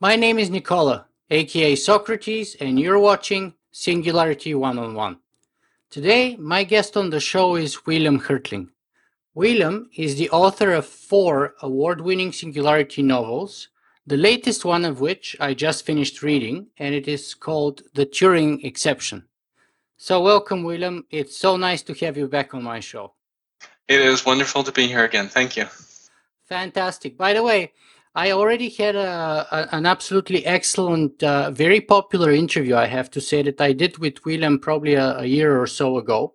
My name is Nicola, aka Socrates, and you're watching Singularity One on One. Today, my guest on the show is William Hertling. William is the author of four award winning Singularity novels, the latest one of which I just finished reading, and it is called The Turing Exception. So, welcome, William. It's so nice to have you back on my show. It is wonderful to be here again. Thank you. Fantastic. By the way, I already had a, a an absolutely excellent, uh, very popular interview. I have to say that I did with William probably a, a year or so ago,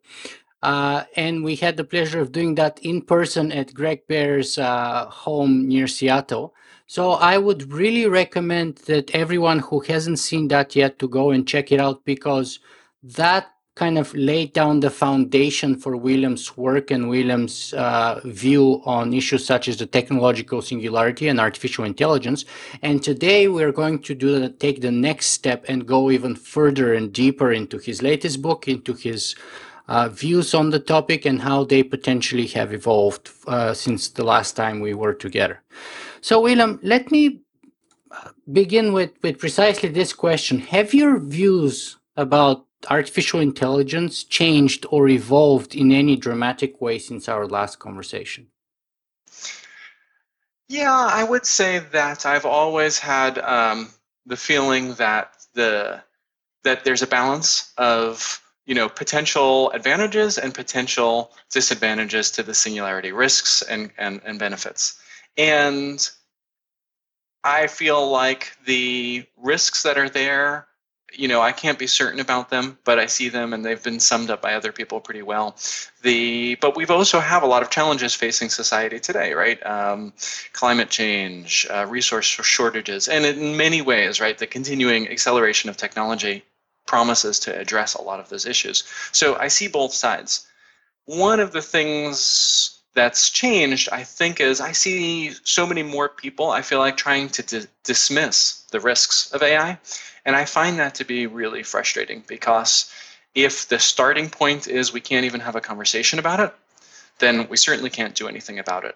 uh, and we had the pleasure of doing that in person at Greg Bear's uh, home near Seattle. So I would really recommend that everyone who hasn't seen that yet to go and check it out because that kind of laid down the foundation for William's work and William's uh, view on issues such as the technological singularity and artificial intelligence. And today we're going to do the, take the next step and go even further and deeper into his latest book, into his uh, views on the topic and how they potentially have evolved uh, since the last time we were together. So, William, let me uh, begin with, with precisely this question. Have your views about artificial intelligence changed or evolved in any dramatic way since our last conversation? Yeah, I would say that I've always had um, the feeling that the that there's a balance of you know potential advantages and potential disadvantages to the singularity risks and, and, and benefits and i feel like the risks that are there you know, I can't be certain about them, but I see them and they've been summed up by other people pretty well. The but we've also have a lot of challenges facing society today, right? Um, climate change, uh, resource shortages, and in many ways, right, the continuing acceleration of technology promises to address a lot of those issues. So I see both sides. One of the things that's changed, I think, is I see so many more people. I feel like trying to di- dismiss the risks of AI and I find that to be really frustrating because if the starting point is we can't even have a conversation about it, then we certainly can't do anything about it.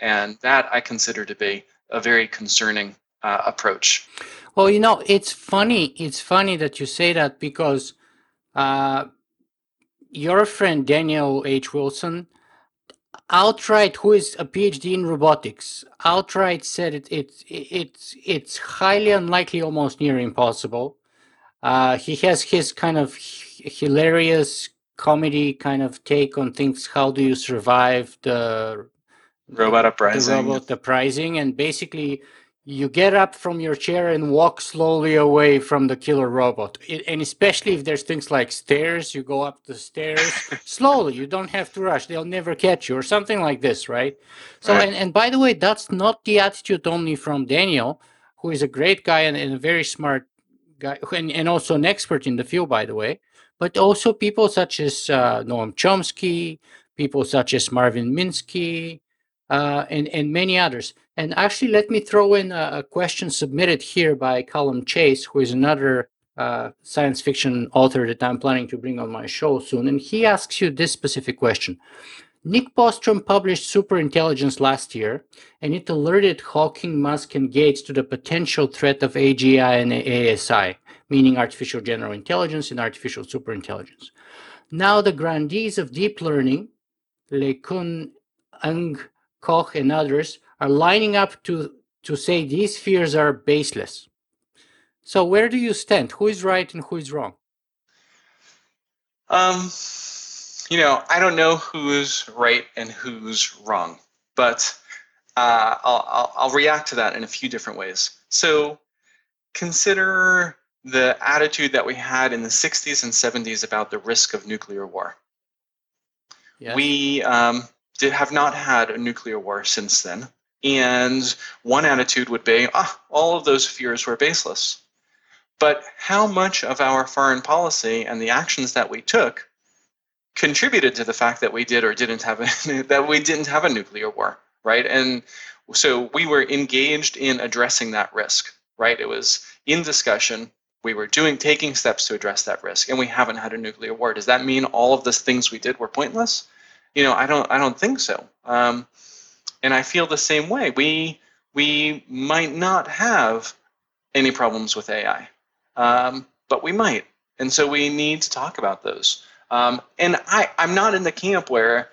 And that I consider to be a very concerning uh, approach. Well, you know, it's funny. It's funny that you say that because uh, your friend Daniel H. Wilson outright who is a phd in robotics? Outright said it, it, it's it's highly unlikely almost near impossible. Uh, he has his kind of hilarious comedy kind of take on things how do you survive the robot uprising. the robot uprising? And basically you get up from your chair and walk slowly away from the killer robot. It, and especially if there's things like stairs you go up the stairs slowly. You don't have to rush. They'll never catch you or something like this right? So right. And, and by the way that's not the attitude only from daniel who is a great guy and, and a very smart guy and, and also an expert in the field by the way. But also people such as uh, noam chomsky people such as marvin minsky uh, and, and many others. And actually, let me throw in a, a question submitted here by Calum Chace, who is another uh, science fiction author that I'm planning to bring on my show soon. And he asks you this specific question. Nick Bostrom published Superintelligence last year, and it alerted Hawking, Musk, and Gates to the potential threat of AGI and ASI, meaning artificial general intelligence and artificial superintelligence. Now, the grandees of deep learning, LeCun, Ng, Koch, and others are lining up to, to say these fears are baseless. So, where do you stand? Who is right and who is wrong? Um, you know, I don't know who's right and who's wrong, but uh, I'll, I'll, I'll react to that in a few different ways. So, consider the attitude that we had in the 60s and 70s about the risk of nuclear war. Yes. We um, did have not had a nuclear war since then. And one attitude would be, ah, all of those fears were baseless. But how much of our foreign policy and the actions that we took contributed to the fact that we did or didn't have a, that we didn't have a nuclear war, right? And so we were engaged in addressing that risk, right? It was in discussion. We were doing taking steps to address that risk, and we haven't had a nuclear war. Does that mean all of the things we did were pointless? you know, I don't I don't think so. Um, and I feel the same way. We we might not have any problems with AI, um, but we might, and so we need to talk about those. Um, and I, I'm not in the camp where,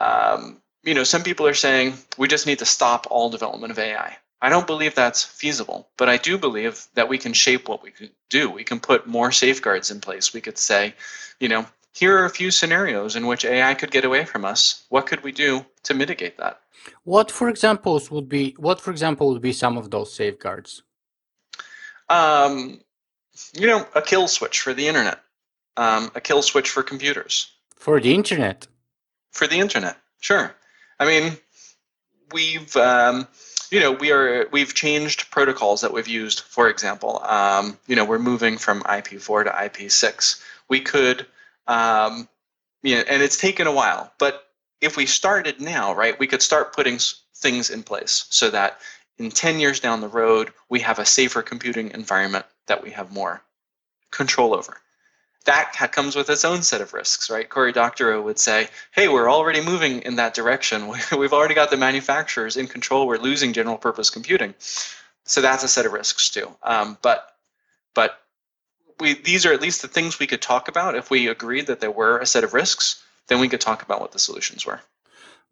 um, you know, some people are saying we just need to stop all development of AI. I don't believe that's feasible, but I do believe that we can shape what we can do. We can put more safeguards in place. We could say, you know, here are a few scenarios in which AI could get away from us. What could we do to mitigate that? What, for examples, would be what, for example, would be some of those safeguards? Um, you know, a kill switch for the internet, um, a kill switch for computers. For the internet. For the internet, sure. I mean, we've um, you know we are we've changed protocols that we've used. For example, um, you know we're moving from IP4 to IP6. We could, um, you know, and it's taken a while, but if we started now, right, we could start putting things in place so that in 10 years down the road, we have a safer computing environment that we have more control over. That comes with its own set of risks, right? Cory Doctorow would say, hey, we're already moving in that direction. We've already got the manufacturers in control. We're losing general purpose computing. So that's a set of risks too. Um, but but we, these are at least the things we could talk about. If we agreed that there were a set of risks, then we could talk about what the solutions were.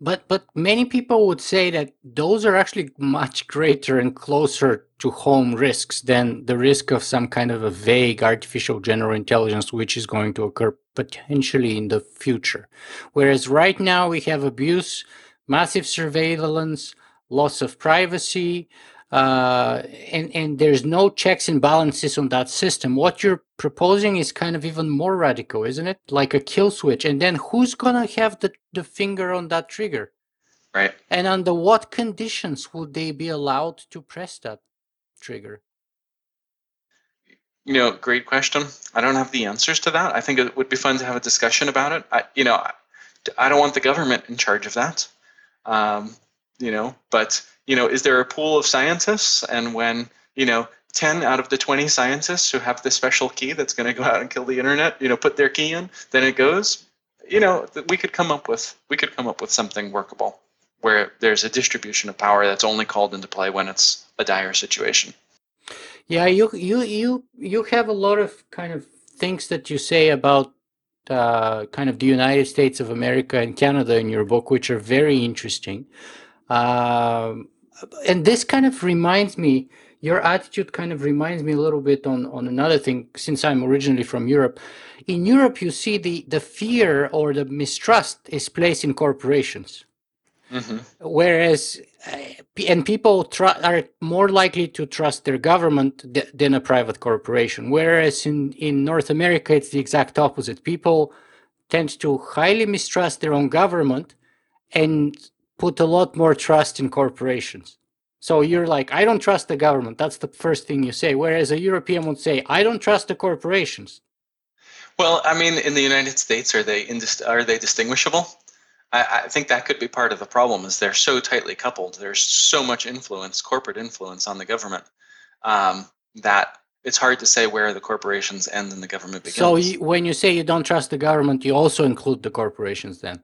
But but many people would say that those are actually much greater and closer to home risks than the risk of some kind of a vague artificial general intelligence which is going to occur potentially in the future. Whereas right now we have abuse, massive surveillance, loss of privacy, uh, and and there's no checks and balances on that system. What you're proposing is kind of even more radical, isn't it? Like a kill switch, and then who's gonna have the the finger on that trigger? Right. And under what conditions would they be allowed to press that trigger? You know, great question. I don't have the answers to that. I think it would be fun to have a discussion about it. I, you know, I, I don't want the government in charge of that. Um, you know, but you know, is there a pool of scientists? And when, you know, 10 out of the 20 scientists who have this special key that's going to go out and kill the internet, you know, put their key in, then it goes, you know, we could come up with, we could come up with something workable where there's a distribution of power that's only called into play when it's a dire situation. Yeah, you you you you have a lot of kind of things that you say about uh, kind of the United States of America and Canada in your book, which are very interesting. Um, and this kind of reminds me, your attitude kind of reminds me a little bit on, on another thing, since I'm originally from Europe. In Europe, you see the, the fear or the mistrust is placed in corporations. Mm-hmm. Whereas, uh, and people tr- are more likely to trust their government th- than a private corporation. Whereas in, in North America, it's the exact opposite. People tend to highly mistrust their own government and put a lot more trust in corporations. So you're like, I don't trust the government. That's the first thing you say. Whereas a European would say, I don't trust the corporations. Well, I mean, in the United States, are they indis- are they distinguishable? I, I, think that could be part of the problem. Is they're so tightly coupled. There's so much influence, corporate influence, on the government um, that it's hard to say where the corporations end and the government begins. So you, when you say you don't trust the government, you also include the corporations, then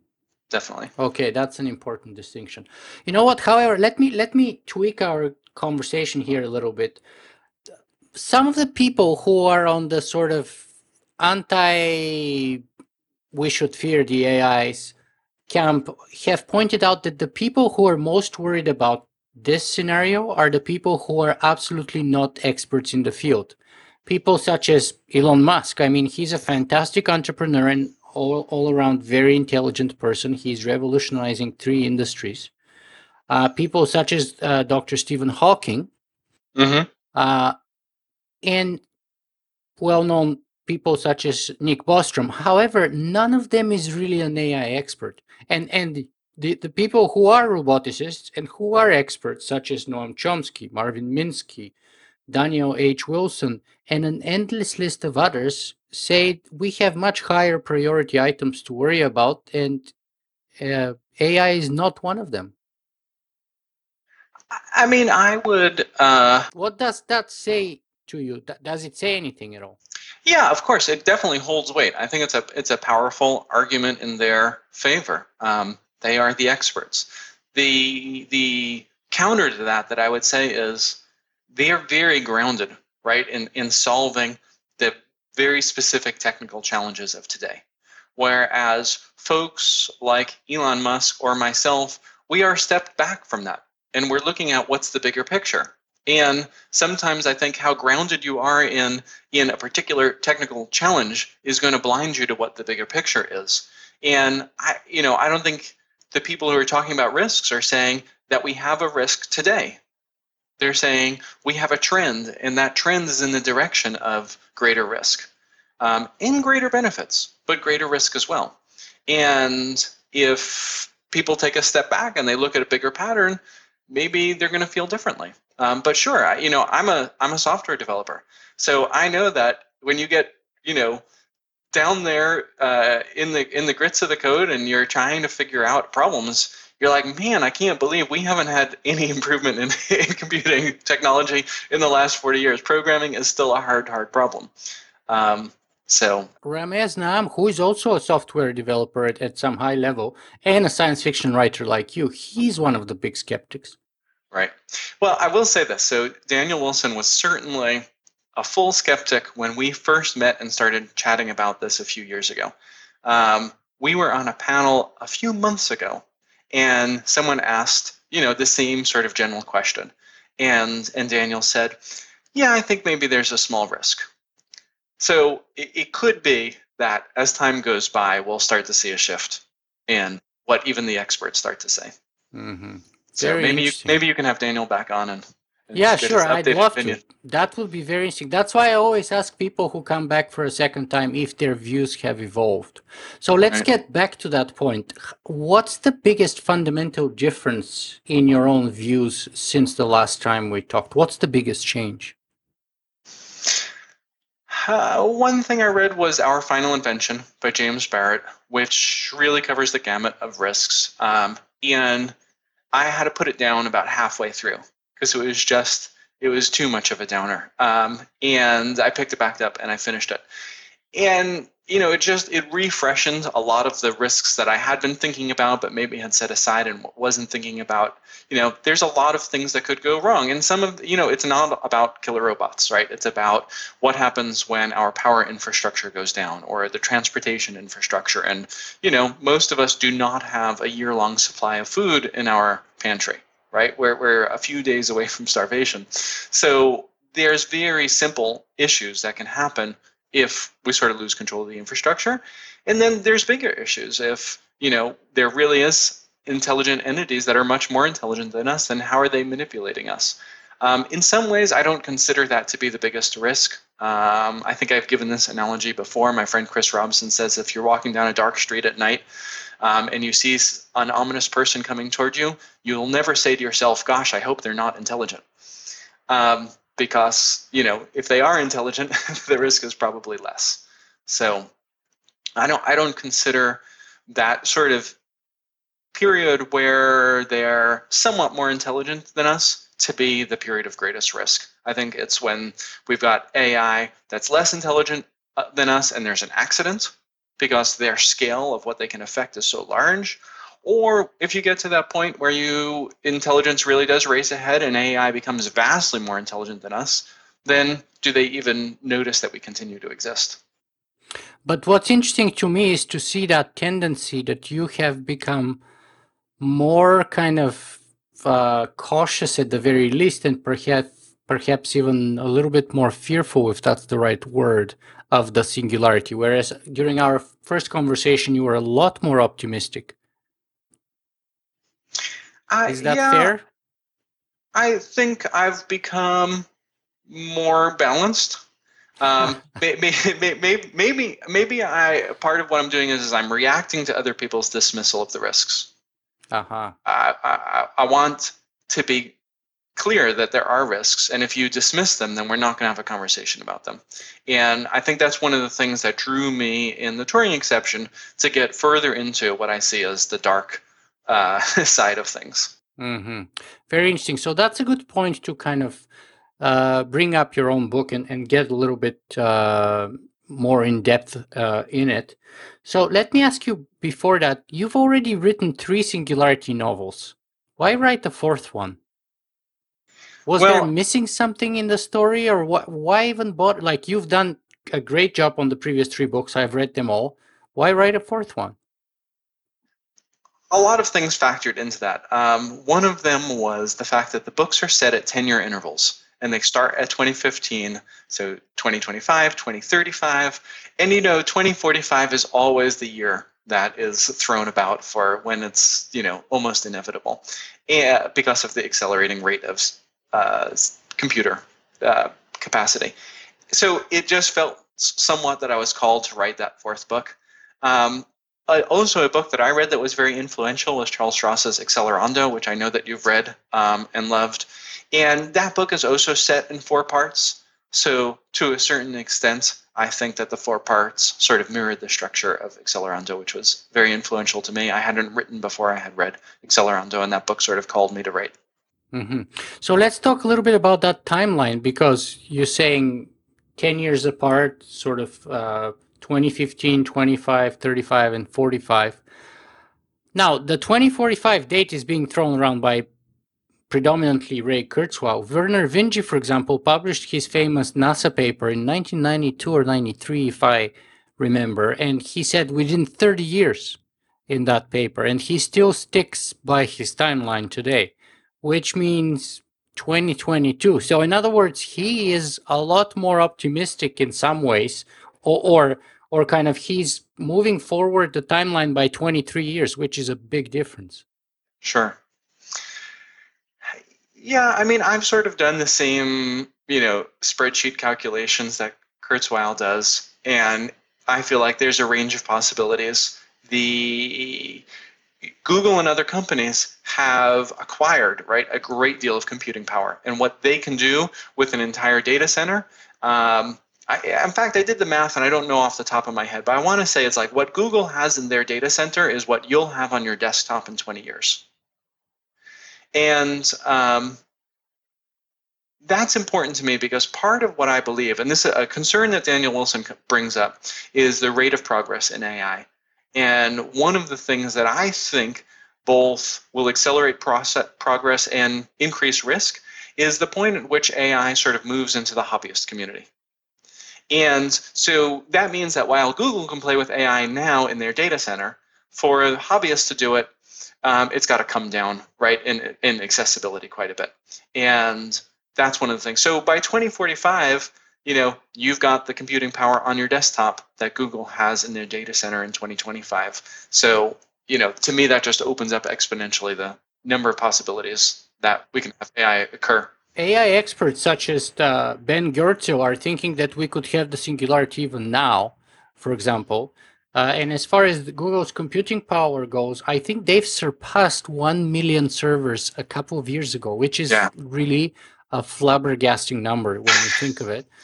definitely. Okay, that's an important distinction. You know what? However, let me let me tweak our conversation here a little bit. Some of the people who are on the sort of anti we should fear the AIs camp have pointed out that the people who are most worried about this scenario are the people who are absolutely not experts in the field. People such as Elon Musk. I mean, he's a fantastic entrepreneur and all, all around very intelligent person. He's revolutionizing three industries. Uh, people such as uh, Dr. Stephen Hawking, mm-hmm. uh, and well known people such as Nick Bostrom. However, none of them is really an AI expert. And, and the, the people who are roboticists and who are experts, such as Noam Chomsky, Marvin Minsky, Daniel H. Wilson, and an endless list of others say we have much higher priority items to worry about, and uh, AI is not one of them. I mean, I would. Uh, what does that say to you? Does it say anything at all? Yeah, of course, it definitely holds weight. I think it's a it's a powerful argument in their favor. Um, they are the experts. The the counter to that that I would say is they are very grounded, right, in, in solving very specific technical challenges of today. Whereas folks like Elon Musk or myself, we are stepped back from that and we're looking at what's the bigger picture. And sometimes I think how grounded you are in in a particular technical challenge is going to blind you to what the bigger picture is. And I, you know, I don't think the people who are talking about risks are saying that we have a risk today. They're saying we have a trend, and that trend is in the direction of greater risk, um, in greater benefits, but greater risk as well. And if people take a step back and they look at a bigger pattern, maybe they're going to feel differently. Um, but sure, I, you know, I'm a I'm a software developer, so I know that when you get you know down there uh, in the in the grits of the code and you're trying to figure out problems, you're like, man, I can't believe we haven't had any improvement in, in computing technology in the last 40 years. Programming is still a hard, hard problem. Um, so Ramez Naam, who is also a software developer at, at some high level and a science fiction writer like you, he's one of the big skeptics. Right. Well, I will say this. So Daniel Wilson was certainly a full skeptic when we first met and started chatting about this a few years ago. Um, we were on a panel a few months ago, and someone asked, you know, the same sort of general question, and and Daniel said, "Yeah, I think maybe there's a small risk." So it, it could be that as time goes by, we'll start to see a shift in what even the experts start to say. Mm-hmm. So maybe you, maybe you can have Daniel back on and, and Yeah, sure. I'd love opinion. to. That would be very interesting. That's why I always ask people who come back for a second time if their views have evolved. So let's Right. get back to that point. What's the biggest fundamental difference in your own views since the last time we talked? What's the biggest change? Uh, one thing I read was Our Final Invention by James Barrat, which really covers the gamut of risks. Um, and I had to put it down about halfway through because it was just, it was too much of a downer. Um, and I picked it back up and I finished it. And, you know, it just, it refreshened a lot of the risks that I had been thinking about, but maybe had set aside and wasn't thinking about. You know there's a lot of things that could go wrong. And some of you know it's not about killer robots right? It's about what happens when our power infrastructure goes down or the transportation infrastructure. And you know most of us do not have a year long supply of food in our pantry right we're, we're a few days away from starvation so there's very simple issues that can happen if we sort of lose control of the infrastructure and then there's bigger issues if you know there really is intelligent entities that are much more intelligent than us, then how are they manipulating us? Um, in some ways, I don't consider that to be the biggest risk. Um, I think I've given this analogy before. My friend Chris Robinson says if you're walking down a dark street at night um, and you see an ominous person coming toward you, you'll never say to yourself, "Gosh, I hope they're not intelligent," um, because you know if they are intelligent, the risk is probably less. So, I don't. I don't consider that sort of period where they're somewhat more intelligent than us to be the period of greatest risk. I think it's when we've got AI that's less intelligent uh, than us and there's an accident because their scale of what they can affect is so large. Or if you get to that point where you intelligence really does race ahead and AI becomes vastly more intelligent than us, then do they even notice that we continue to exist? But what's interesting to me is to see that tendency that you have become more kind of uh, cautious at the very least, and perhaps perhaps even a little bit more fearful, if that's the right word, of the singularity. Whereas during our first conversation, you were a lot more optimistic. I, Is that yeah, fair? I think I've become more balanced. Um, maybe, maybe, maybe, maybe I part of what I'm doing is, is I'm reacting to other people's dismissal of the risks. Uh-huh. I, I, I want to be clear that there are risks, and if you dismiss them, then we're not going to have a conversation about them. And I think that's one of the things that drew me in the Turing exception to get further into what I see as the dark uh, side of things. hmm Very interesting. So that's a good point to kind of uh, bring up your own book and, and get a little bit uh, more in depth uh, in it. So let me ask you before that, you've already written three singularity novels. Why write the fourth one? Was well, there missing something in the story, or what? Why even bother? Like you've done a great job on the previous three books. I've read them all. Why write a fourth one? A lot of things factored into that. Um, one of them was the fact that the books are set at 10 year intervals and they start at 2015 so 2025 2035 and you know 2045 is always the year that is thrown about for when it's you know almost inevitable and because of the accelerating rate of uh, computer uh, capacity so it just felt somewhat that i was called to write that fourth book um, also a book that i read that was very influential was charles stross's accelerando which i know that you've read um, and loved and that book is also set in four parts. So, to a certain extent, I think that the four parts sort of mirrored the structure of Accelerando, which was very influential to me. I hadn't written before I had read Accelerando, and that book sort of called me to write. Mm-hmm. So, let's talk a little bit about that timeline because you're saying 10 years apart, sort of uh, 2015, 25, 35, and 45. Now, the 2045 date is being thrown around by predominantly Ray Kurzweil. Vernor Vinge, for example, published his famous NASA paper in 1992 or 93, if I remember, and he said within 30 years in that paper, and he still sticks by his timeline today, which means 2022. So, in other words, he is a lot more optimistic in some ways, or, or or kind of he's moving forward the timeline by 23 years, which is a big difference. Sure. Yeah, I mean, I've sort of done the same, you know, spreadsheet calculations that Kurzweil does, and I feel like there's a range of possibilities. The Google and other companies have acquired, right, a great deal of computing power, and what they can do with an entire data center. Um, I, in fact, I did the math, and I don't know off the top of my head, but I want to say it's like what Google has in their data center is what you'll have on your desktop in 20 years. And um, that's important to me because part of what I believe, and this is a concern that Daniel Wilson brings up, is the rate of progress in AI. And one of the things that I think both will accelerate process, progress and increase risk is the point at which AI sort of moves into the hobbyist community. And so that means that while Google can play with AI now in their data center, for a hobbyist to do it, um, it's got to come down right in in accessibility quite a bit, and that's one of the things. So by 2045, you know, you've got the computing power on your desktop that Google has in their data center in 2025. So you know, to me, that just opens up exponentially the number of possibilities that we can have AI occur. AI experts such as uh, Ben Goertzel are thinking that we could have the singularity even now, for example. Uh, and as far as Google's computing power goes, I think they've surpassed 1 million servers a couple of years ago, which is yeah. really a flabbergasting number when you think of it.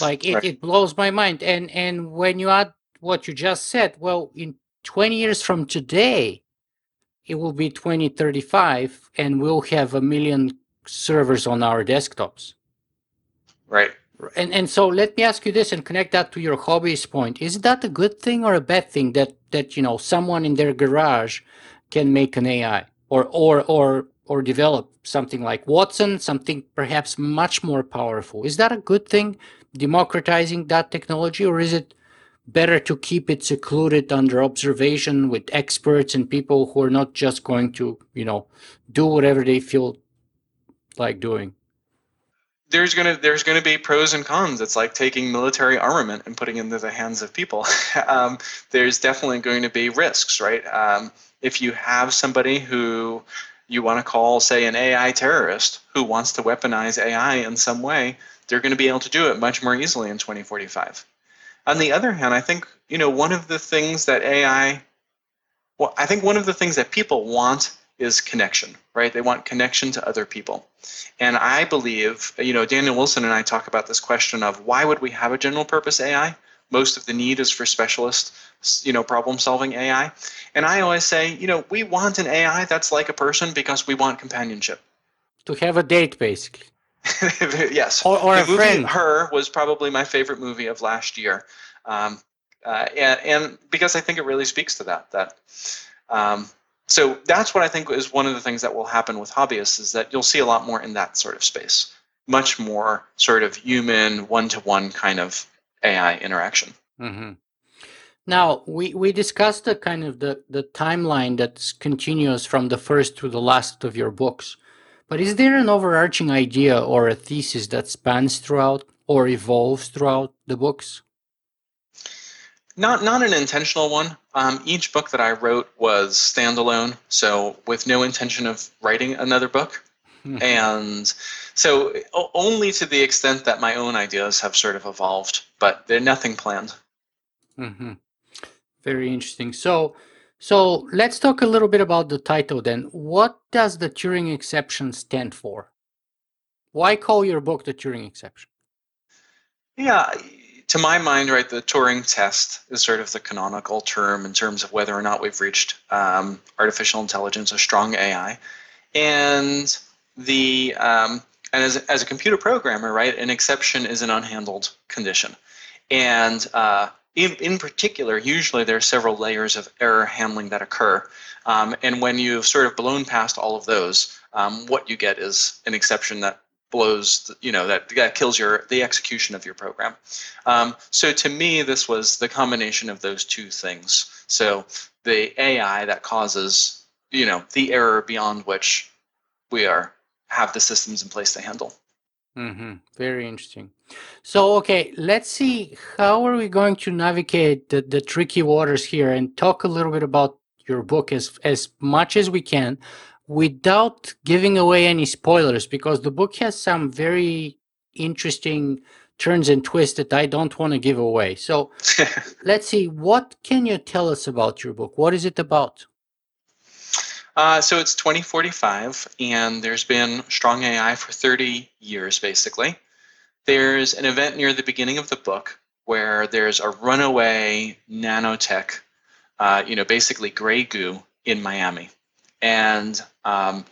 Like it, right. it blows my mind. And and when you add what you just said, well, in 20 years from today, it will be 2035 and we'll have a million servers on our desktops. Right. And and so let me ask you this and connect that to your hobbyist point. Is that a good thing or a bad thing that that you know someone in their garage can make an AI or or or or develop something like Watson, something perhaps much more powerful? Is that a good thing, democratizing that technology, or is it better to keep it secluded under observation with experts and people who are not just going to, you know, do whatever they feel like doing? there's gonna there's gonna be pros and cons. It's like taking military armament and putting it into the hands of people. um, there's definitely going to be risks, right? Um, if you have somebody who you want to call, say, an AI terrorist who wants to weaponize AI in some way, they're going to be able to do it much more easily in 2045. On the other hand, I think you know one of the things that AI, well, I think one of the things that people want is connection, right? They want connection to other people. And I believe, you know, Daniel Wilson and I talk about this question of why would we have a general purpose AI? Most of the need is for specialist, you know, problem solving AI. And I always say, you know, we want an AI that's like a person because we want companionship. To have a date, basically. yes. Or, or a movie friend. Her was probably my favorite movie of last year. Um, uh, and, and because I think it really speaks to that, that um, so that's what I think is one of the things that will happen with hobbyists is that you'll see a lot more in that sort of space, much more sort of human one-to-one kind of AI interaction. Mm-hmm. Now we we discussed the kind of the the timeline that's continuous from the first to the last of your books, but is there an overarching idea or a thesis that spans throughout or evolves throughout the books? Not not an intentional one. Um, each book that I wrote was standalone, so with no intention of writing another book. Hmm. and so only to the extent that my own ideas have sort of evolved, but they're nothing planned. Mm-hmm. Very interesting. So, so let's talk a little bit about the title then. What does the Turing exception stand for? Why call your book the Turing exception? Yeah, to my mind, right, the Turing test is sort of the canonical term in terms of whether or not we've reached um, artificial intelligence, a strong AI, and the um, and as as a computer programmer, right, an exception is an unhandled condition, and uh, in in particular, usually there are several layers of error handling that occur, um, and when you've sort of blown past all of those, um, what you get is an exception that blows you know that, that kills your the execution of your program. Um, so to me this was the combination of those two things. So the ai that causes you know the error beyond which we are have the systems in place to handle mm-hmm. very interesting so okay let's see how are we going to navigate the, the tricky waters here and talk a little bit about your book as as much as we can without giving away any spoilers because the book has some very interesting turns and twists that I don't want to give away. So let's see, what can you tell us about your book? What is it about? Uh, so it's 2045, and there's been strong AI for 30 years, basically. There's an event near the beginning of the book where there's a runaway nanotech, uh, you know, basically gray goo in Miami and um,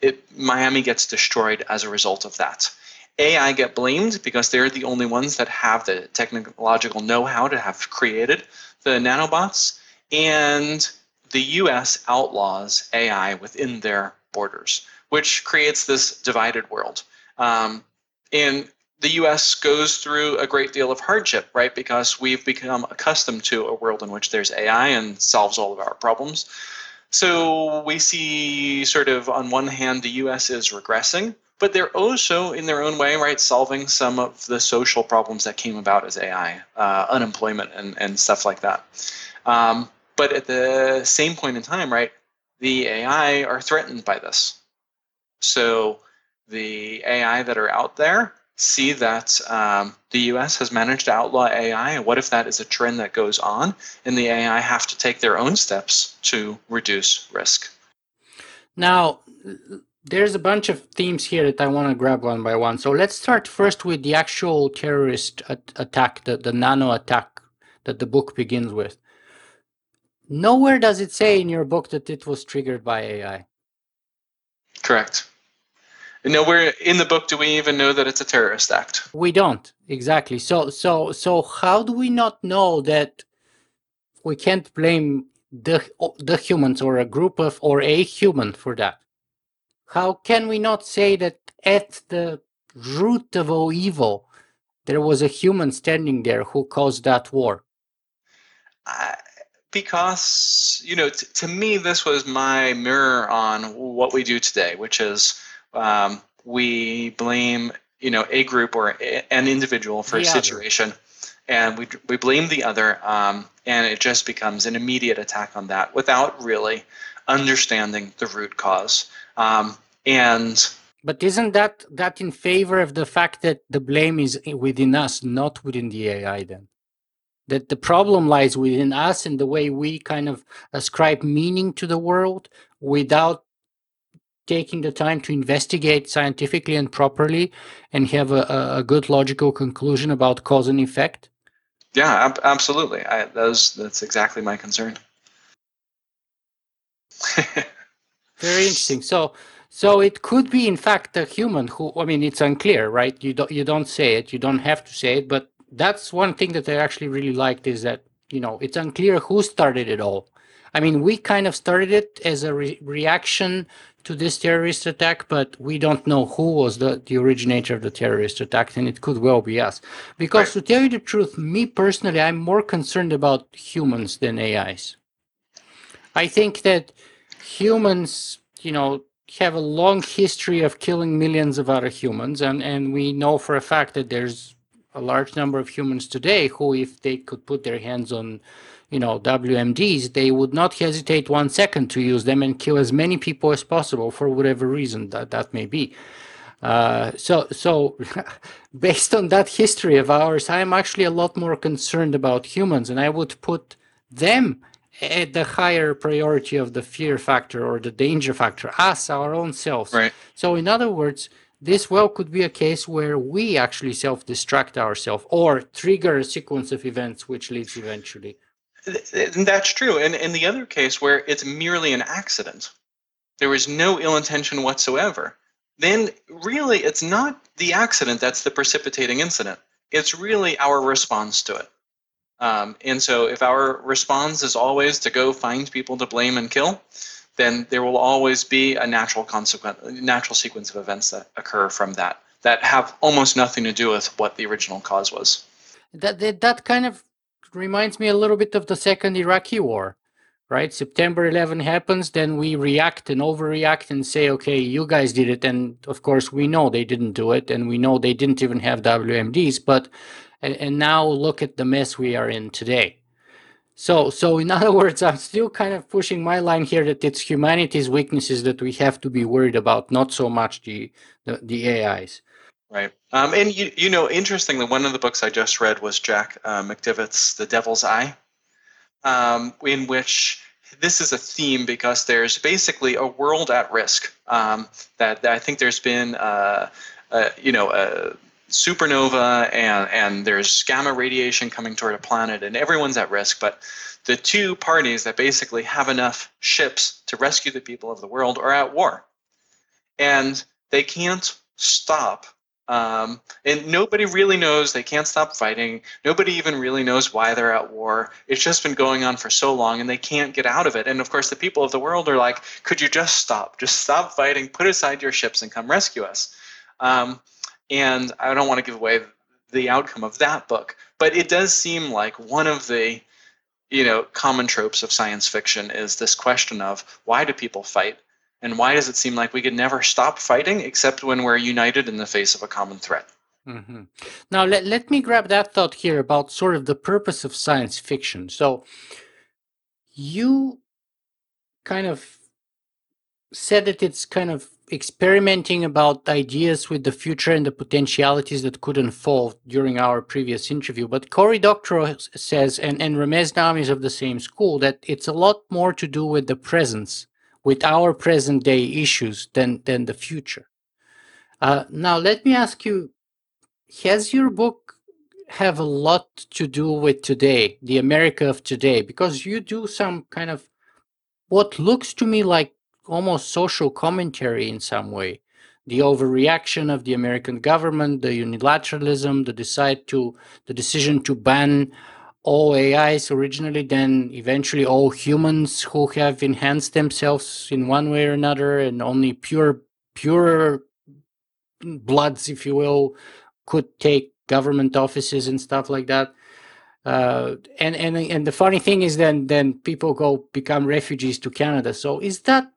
it, Miami gets destroyed as a result of that. AI get blamed because they're the only ones that have the technological know-how to have created the nanobots, and the U.S. outlaws AI within their borders, which creates this divided world. Um, and the U.S. goes through a great deal of hardship, right? Because we've become accustomed to a world in which there's AI and solves all of our problems. So we see sort of on one hand the US is regressing, but they're also in their own way, right, solving some of the social problems that came about as AI, uh, unemployment and, and stuff like that. Um, but at the same point in time, right, the AI are threatened by this. So the AI that are out there see that um, the US has managed to outlaw AI, and what if that is a trend that goes on and the AI have to take their own steps to reduce risk? Now, there's a bunch of themes here that I want to grab one by one. So let's start first with the actual terrorist attack, the, the nano attack that the book begins with. Nowhere does it say in your book that it was triggered by AI. Correct. Nowhere in the book do we even know that it's a terrorist act. We don't exactly. So so so how do we not know that we can't blame the the humans or a group of or a human for that? How can we not say that at the root of all evil there was a human standing there who caused that war? Uh, because you know, t- to me, this was my mirror on what we do today, which is um, we blame you know a group or a, an individual for the a situation other. and we, we blame the other um, and it just becomes an immediate attack on that without really understanding the root cause um, and but isn't that that in favor of the fact that the blame is within us not within the ai then that the problem lies within us and the way we kind of ascribe meaning to the world without taking the time to investigate scientifically and properly and have a, a good logical conclusion about cause and effect? Yeah, ab- absolutely. I, those, that's exactly my concern. Very interesting. So, so it could be, in fact, a human who. I mean, it's unclear, right? You don't you don't say it. You don't have to say it. But that's one thing that I actually really liked is that you know it's unclear who started it all. I mean, we kind of started it as a re- reaction to this terrorist attack, but we don't know who was the, the originator of the terrorist attack, and it could well be us. Because right. to tell you the truth, me personally, I'm more concerned about humans than AIs. I think that humans, you know, have a long history of killing millions of other humans, and, and we know for a fact that there's a large number of humans today who, if they could put their hands on you know WMDs, they would not hesitate one second to use them and kill as many people as possible for whatever reason that that may be. Uh, so, so based on that history of ours, I'm actually a lot more concerned about humans, and I would put them at the higher priority of the fear factor or the danger factor, us, our own selves. Right. So, in other words, this well could be a case where we actually self-destruct ourselves or trigger a sequence of events which leads eventually that's true. And in the other case where it's merely an accident, there was no ill intention whatsoever, then really it's not the accident that's the precipitating incident. It's really our response to it. Um, and so if our response is always to go find people to blame and kill, then there will always be a natural consequence, natural sequence of events that occur from that that have almost nothing to do with what the original cause was. That that, that kind of reminds me a little bit of the second Iraqi war, right? September 11 happens, then we react and overreact and say, okay, you guys did it. And of course, we know they didn't do it, and we know they didn't even have WMDs. But and, and now look at the mess we are in today. So, so in other words, I'm still kind of pushing my line here that it's humanity's weaknesses that we have to be worried about, not so much the the, the AIs. Right. Um, and you, you know, interestingly, one of the books I just read was Jack uh, McDevitt's The Devil's Eye, um, in which this is a theme because there's basically a world at risk. Um, that, that, I think there's been, uh, uh, you know, a supernova and, and there's gamma radiation coming toward a planet, and everyone's at risk. But the two parties that basically have enough ships to rescue the people of the world are at war. And they can't stop um, and nobody really knows. They can't stop fighting. Nobody even really knows why they're at war. It's just been going on for so long and they can't get out of it. And of course, the people of the world are like, could you just stop? Just stop fighting, put aside your ships, and come rescue us. Um, and I don't want to give away the outcome of that book, but it does seem like one of the you know common tropes of science fiction is this question of why do people fight and why does it seem like we could never stop fighting except when we're united in the face of a common threat? Mm-hmm. Now, let, let me grab that thought here about sort of the purpose of science fiction. So, you kind of said that it's kind of experimenting about ideas with the future and the potentialities that could unfold during our previous interview. But Cory Doctorow says, and, and Ramez Naam is of the same school, that it's a lot more to do with the presence with our present day issues than than the future. Uh, now, let me ask you: Has your book have a lot to do with today, the America of today? Because you do some kind of what looks to me like almost social commentary in some way. The overreaction of the American government, the unilateralism, the decide to the decision to ban all AIs originally, then eventually all humans who have enhanced themselves in one way or another, and only pure, pure bloods, if you will, could take government offices and stuff like that. Uh, and and and the funny thing is, then then people go become refugees to Canada. So is that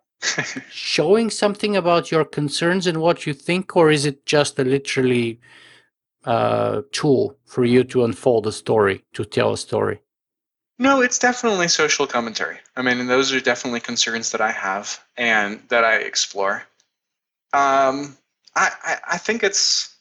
showing something about your concerns and what you think, or is it just a literally uh, tool for you to unfold a story, to tell a story? No, it's definitely social commentary. I mean, those are definitely concerns that I have and that I explore. Um, I, I, I think it's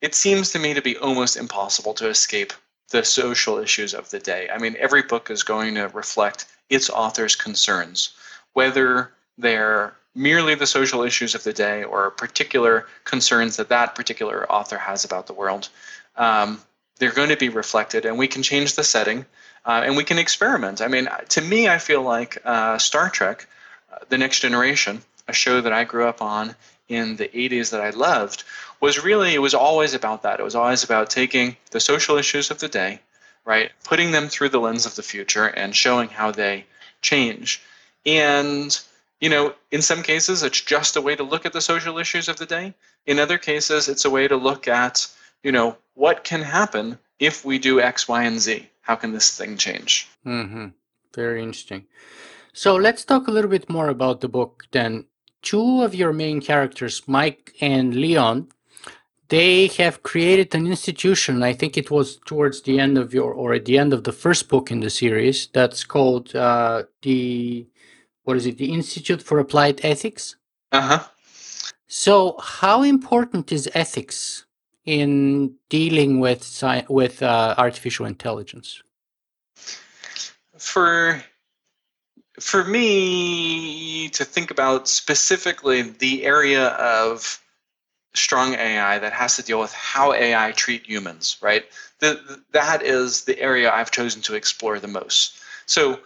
it seems to me to be almost impossible to escape the social issues of the day. I mean, every book is going to reflect its author's concerns, whether they're merely the social issues of the day or particular concerns that that particular author has about the world. Um, they're going to be reflected, and we can change the setting uh, and we can experiment. I mean, to me, I feel like uh, Star Trek, uh, The Next Generation, a show that I grew up on in the 80s that I loved, was really, it was always about that. It was always about taking the social issues of the day, right, putting them through the lens of the future and showing how they change. And you know, in some cases, it's just a way to look at the social issues of the day. In other cases, it's a way to look at, you know, what can happen if we do X, Y, and Z. How can this thing change? Mm-hmm. Very interesting. So let's talk a little bit more about the book then. Two of your main characters, Mike and Leon, they have created an institution. I think it was towards the end of your, or at the end of the first book in the series, that's called uh, the what is it, the Institute for Applied Ethics? Uh huh. So, how important is ethics in dealing with sci- with uh, artificial intelligence? For for me to think about specifically the area of strong AI that has to deal with how AI treat humans, right? The, that is the area I've chosen to explore the most. So,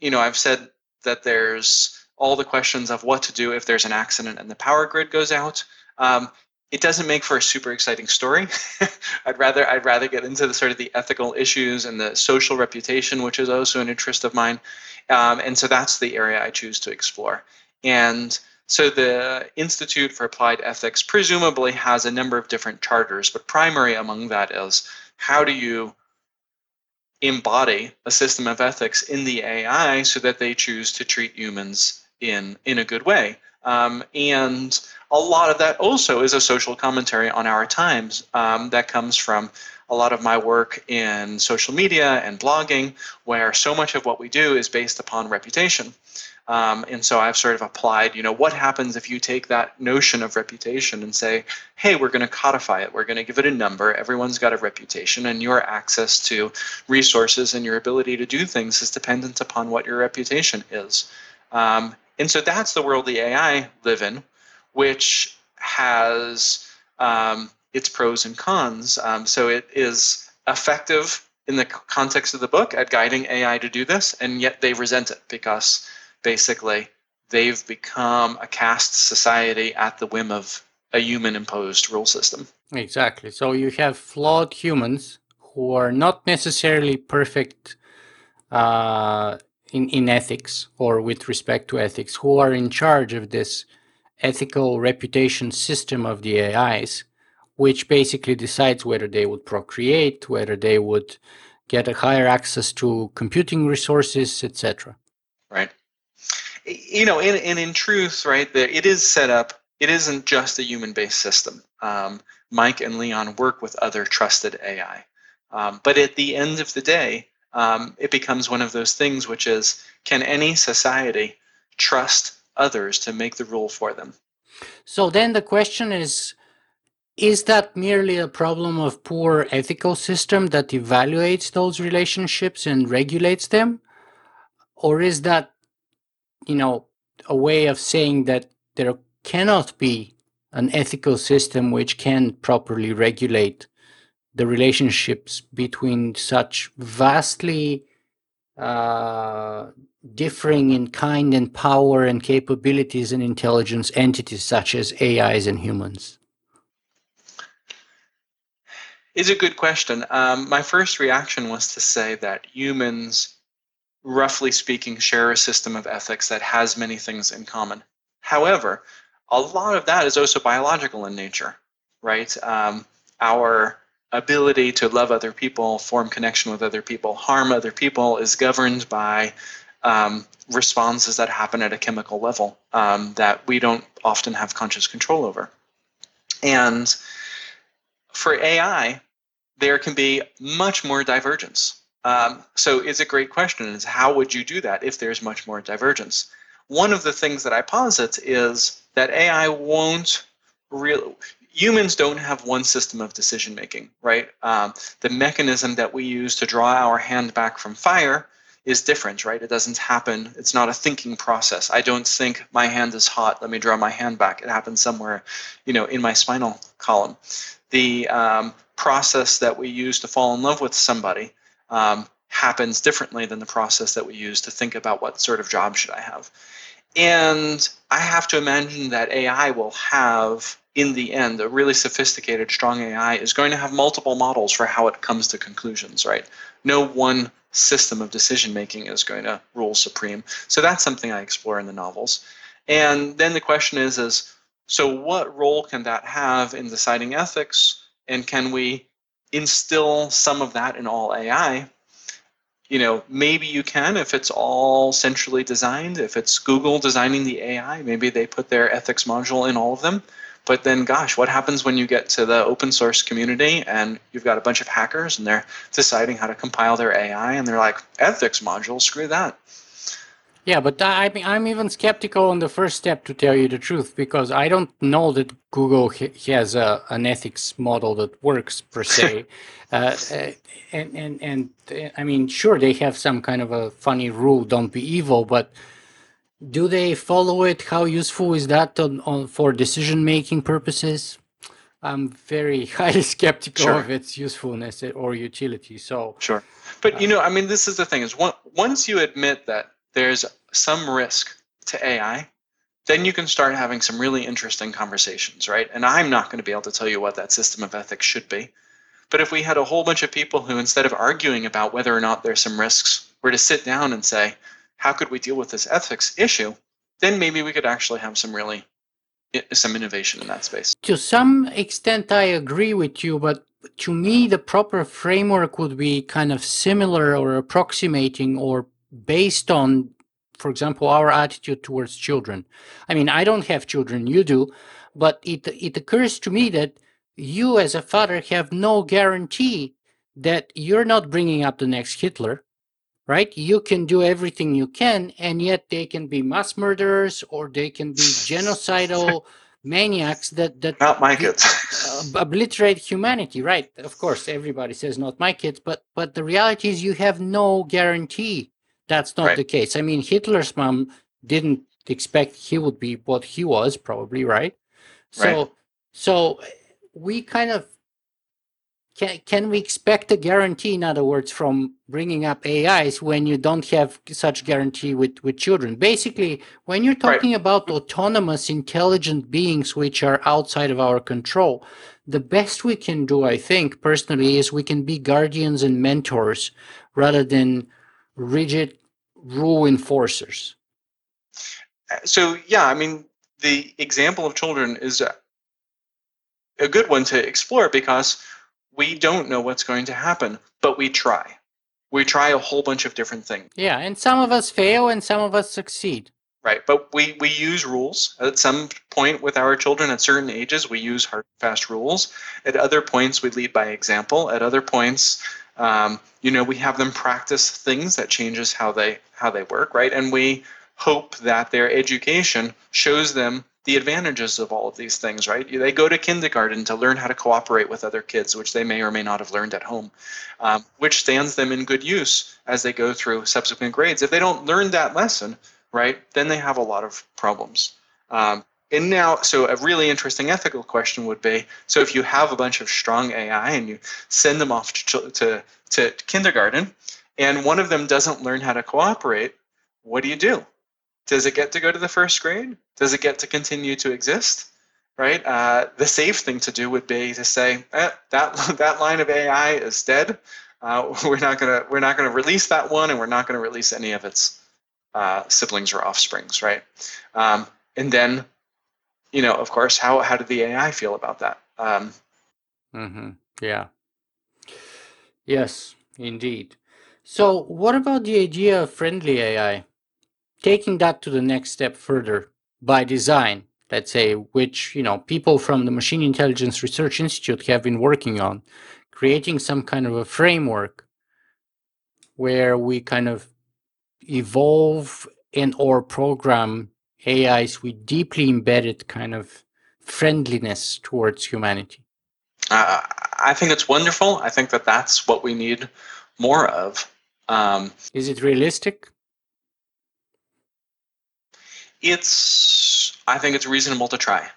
you know, I've said that there's all the questions of what to do if there's an accident and the power grid goes out. Um, it doesn't make for a super exciting story. I'd rather I'd rather get into the sort of the ethical issues and the social reputation, which is also an interest of mine. Um, and so that's the area I choose to explore. And so the Institute for Applied Ethics presumably has a number of different charters, but primary among that is how do you embody a system of ethics in the AI so that they choose to treat humans in in a good way. Um, and a lot of that also is a social commentary on our times um, that comes from a lot of my work in social media and blogging, where so much of what we do is based upon reputation. Um, and so I've sort of applied, you know, what happens if you take that notion of reputation and say, hey, we're going to codify it, we're going to give it a number, everyone's got a reputation, and your access to resources and your ability to do things is dependent upon what your reputation is. Um, and so that's the world the AI live in, which has um, its pros and cons. Um, so it is effective in the context of the book at guiding AI to do this, and yet they resent it because basically they've become a caste society at the whim of a human imposed rule system. Exactly. So you have flawed humans who are not necessarily perfect uh, in, in ethics or with respect to ethics, who are in charge of this ethical reputation system of the AIs, which basically decides whether they would procreate, whether they would get a higher access to computing resources, etc. Right you know, and, and in truth, right, the, it is set up, it isn't just a human based system. Um, Mike and Leon work with other trusted AI. Um, but at the end of the day, um, it becomes one of those things which is can any society trust others to make the rule for them? So then the question is is that merely a problem of poor ethical system that evaluates those relationships and regulates them? Or is that you know, a way of saying that there cannot be an ethical system which can properly regulate the relationships between such vastly uh, differing in kind and power and capabilities and intelligence entities such as AIs and humans? Is a good question. Um, my first reaction was to say that humans roughly speaking, share a system of ethics that has many things in common. However, a lot of that is also biological in nature, right? Um, our ability to love other people, form connection with other people, harm other people is governed by um, responses that happen at a chemical level um, that we don't often have conscious control over. And for AI, there can be much more divergence. Um, so it's a great question is how would you do that if there's much more divergence? One of the things that I posit is that AI won't really, humans don't have one system of decision making, right? Um, the mechanism that we use to draw our hand back from fire is different, right? It doesn't happen. It's not a thinking process. I don't think my hand is hot. Let me draw my hand back. It happens somewhere, you know, in my spinal column. The um, process that we use to fall in love with somebody um, happens differently than the process that we use to think about what sort of job should I have. And I have to imagine that AI will have, in the end, a really sophisticated, strong AI is going to have multiple models for how it comes to conclusions, right? No one system of decision making is going to rule supreme. So that's something I explore in the novels. And then the question is is so what role can that have in deciding ethics and can we instill some of that in all AI? You know, maybe you can if it's all centrally designed, if it's Google designing the AI, maybe they put their ethics module in all of them. But then, gosh, what happens when you get to the open source community and you've got a bunch of hackers and they're deciding how to compile their AI and they're like, ethics module, screw that. Yeah, but I, I'm even skeptical on the first step, to tell you the truth, because I don't know that Google has a, an ethics model that works per se. Uh, uh, and, and, and uh, I mean, sure, they have some kind of a funny rule, don't be evil, but do they follow it? How useful is that on, on for decision making purposes? I'm very highly skeptical sure. of its usefulness or utility. So sure, but uh, you know, I mean, this is the thing: is once you admit that there's some risk to AI, then you can start having some really interesting conversations, right? And I'm not going to be able to tell you what that system of ethics should be. But if we had a whole bunch of people who, instead of arguing about whether or not there's some risks, were to sit down and say, how could we deal with this ethics issue, then maybe we could actually have some really some innovation in that space. To some extent, I agree with you, but to me, the proper framework would be kind of similar or approximating or based on, for example, our attitude towards children. I mean, I don't have children, you do, but it it occurs to me that you, as a father, have no guarantee that you're not bringing up the next Hitler right? You can do everything you can, and yet they can be mass murderers or they can be genocidal maniacs that that not my kids uh, obliterate humanity. Right? Of course, everybody says not my kids, but but the reality is you have no guarantee that's not right. the case. I mean, Hitler's mom didn't expect he would be what he was, probably, right? So right. so we kind of can, can we expect a guarantee, in other words, from bringing up AIs when you don't have such guarantee with, with children? Basically, when you're talking right. about autonomous, intelligent beings which are outside of our control, the best we can do, I think, personally, is we can be guardians and mentors rather than rigid rule enforcers. Uh, so, yeah, I mean, the example of children is a, a good one to explore because we don't know what's going to happen, but we try. We try a whole bunch of different things. Yeah, and some of us fail and some of us succeed. Right, but we, we use rules. At some point with our children at certain ages, we use hard fast rules. At other points, we lead by example. At other points, um, you know, we have them practice things that changes how they how they work, right? And we hope that their education shows them the advantages of all of these things, right? They go to kindergarten to learn how to cooperate with other kids, which they may or may not have learned at home, um, which stands them in good use as they go through subsequent grades. If they don't learn that lesson, right, then they have a lot of problems. Um, and now, so a really interesting ethical question would be: so if you have a bunch of strong AI and you send them off to, to, to kindergarten, and one of them doesn't learn how to cooperate, what do you do? Does it get to go to the first grade? Does it get to continue to exist? Right. Uh, the safe thing to do would be to say eh, that that line of AI is dead. Uh, we're not gonna we're not gonna release that one, and we're not gonna release any of its uh, siblings or offsprings. Right. Um, and then, you know, of course, how how did the AI feel about that? Um, mm-hmm. Yeah. Yes, indeed. So, what about the idea of friendly AI? taking that to the next step further by design, let's say, which you know people from the Machine Intelligence Research Institute have been working on, creating some kind of a framework where we kind of evolve and or program AIs with deeply embedded kind of friendliness towards humanity. Uh, I think it's wonderful. I think that that's what we need more of. Um, Is it realistic? it's I think it's reasonable to try.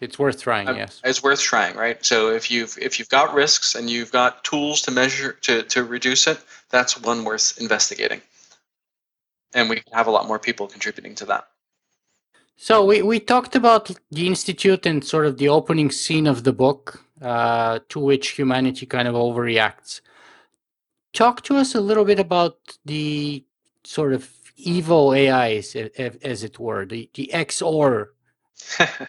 It's worth trying, uh, yes. It's worth trying, right? So if you've if you've got risks and you've got tools to measure to to reduce it, that's one worth investigating. And we can have a lot more people contributing to that. So we, we talked about the institute and sort of the opening scene of the book, uh, to which humanity kind of overreacts. talk to us a little bit about the sort of evil AIs, as it were, the, the XOR?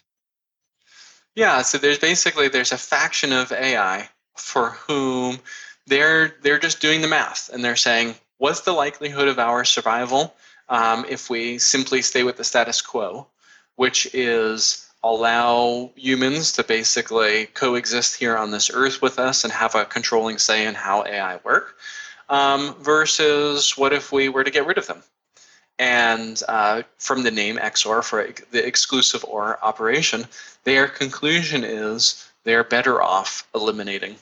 yeah, so there's basically there's a faction of AI for whom they're they're just doing the math and they're saying what's the likelihood of our survival um, if we simply stay with the status quo, which is allow humans to basically coexist here on this earth with us and have a controlling say in how AI work, um, versus what if we were to get rid of them? And uh, from the name XOR for the exclusive OR operation, their conclusion is they're better off eliminating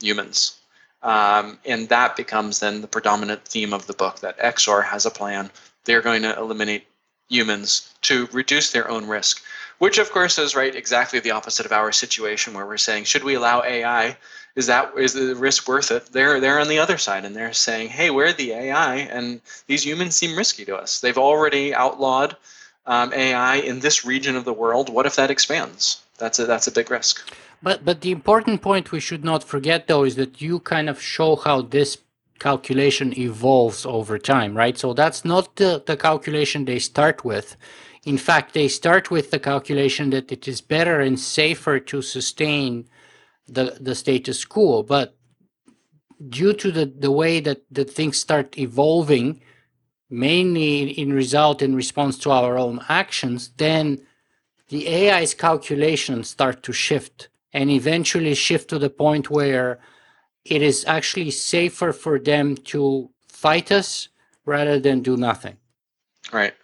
humans. Um, and that becomes then the predominant theme of the book that XOR has a plan. They're going to eliminate humans to reduce their own risk, which of course is right exactly the opposite of our situation where we're saying, should we allow AI? Is that is the risk worth it? They're they're on the other side and they're saying, hey, we're the AI and these humans seem risky to us. They've already outlawed um, AI in this region of the world. What if that expands? That's a that's a big risk. But but the important point we should not forget though is that you kind of show how this calculation evolves over time, right? So that's not the, the calculation they start with. In fact, they start with the calculation that it is better and safer to sustain the, the status quo. But due to the, the way that the things start evolving, mainly in result in response to our own actions, then the AI's calculations start to shift and eventually shift to the point where it is actually safer for them to fight us rather than do nothing. Right.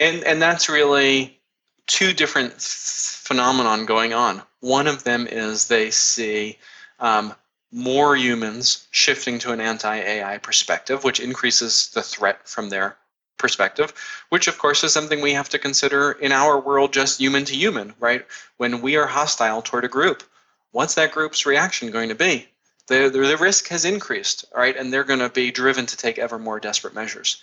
And and that's really two different phenomenon going on. One of them is they see um, more humans shifting to an anti-AI perspective, which increases the threat from their perspective, which of course is something we have to consider in our world just human to human, right? When we are hostile toward a group, what's that group's reaction going to be? The, the, risk has increased, right? And they're going to be driven to take ever more desperate measures.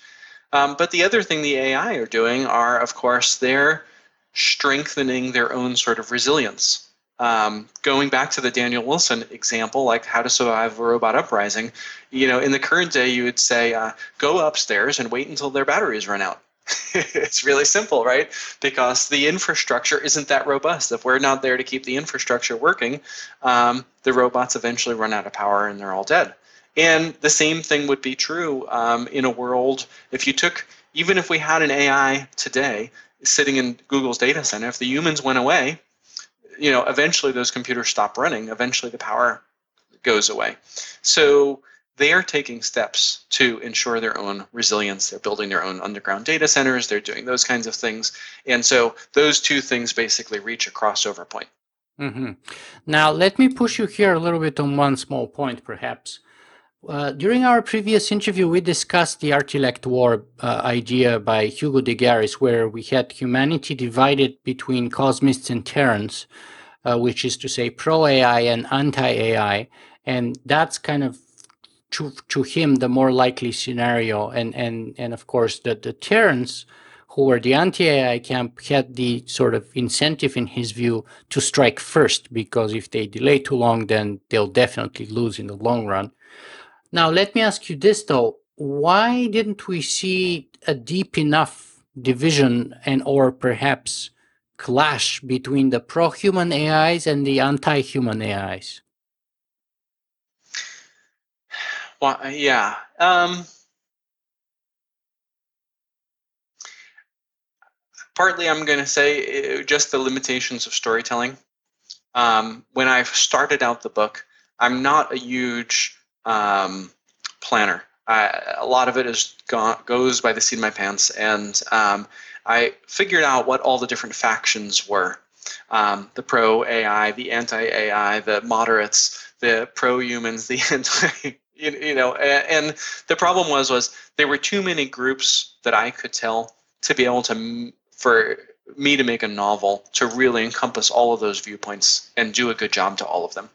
Um, but the other thing the AI are doing are, of course, they're strengthening their own sort of resilience. Um, going back to the Daniel Wilson example, like how to survive a robot uprising, you know, in the current day, you would say, uh, go upstairs and wait until their batteries run out. it's really simple, right? Because the infrastructure isn't that robust. If we're not there to keep the infrastructure working, um, the robots eventually run out of power and they're all dead. And the same thing would be true um, in a world if you took, even if we had an AI today sitting in Google's data center, if the humans went away, you know, eventually those computers stop running. Eventually the power goes away. So they are taking steps to ensure their own resilience. They're building their own underground data centers. They're doing those kinds of things. And so those two things basically reach a crossover point. Mm-hmm. Now, let me push you here a little bit on one small point, perhaps. Uh, during our previous interview, we discussed the Artilect War uh, idea by Hugo de Garis, where we had humanity divided between cosmists and Terrans, uh, which is to say pro AI and anti AI. And that's kind of to, to him the more likely scenario. And, and, and of course, the, the Terrans, who were the anti AI camp, had the sort of incentive, in his view, to strike first, because if they delay too long, then they'll definitely lose in the long run. Now, let me ask you this though. Why didn't we see a deep enough division and or perhaps clash between the pro-human AIs and the anti-human AIs? Yeah. Um, partly, I'm going to say uh, just the limitations of storytelling. Um, when I started out the book, I'm not a huge um, planner. I, a lot of it is gone, goes by the seat of my pants, and um, I figured out what all the different factions were: um, the pro AI, the anti AI, the moderates, the pro humans, the anti. You, you know, and, and the problem was was there were too many groups that I could tell to be able to for me to make a novel to really encompass all of those viewpoints and do a good job to all of them.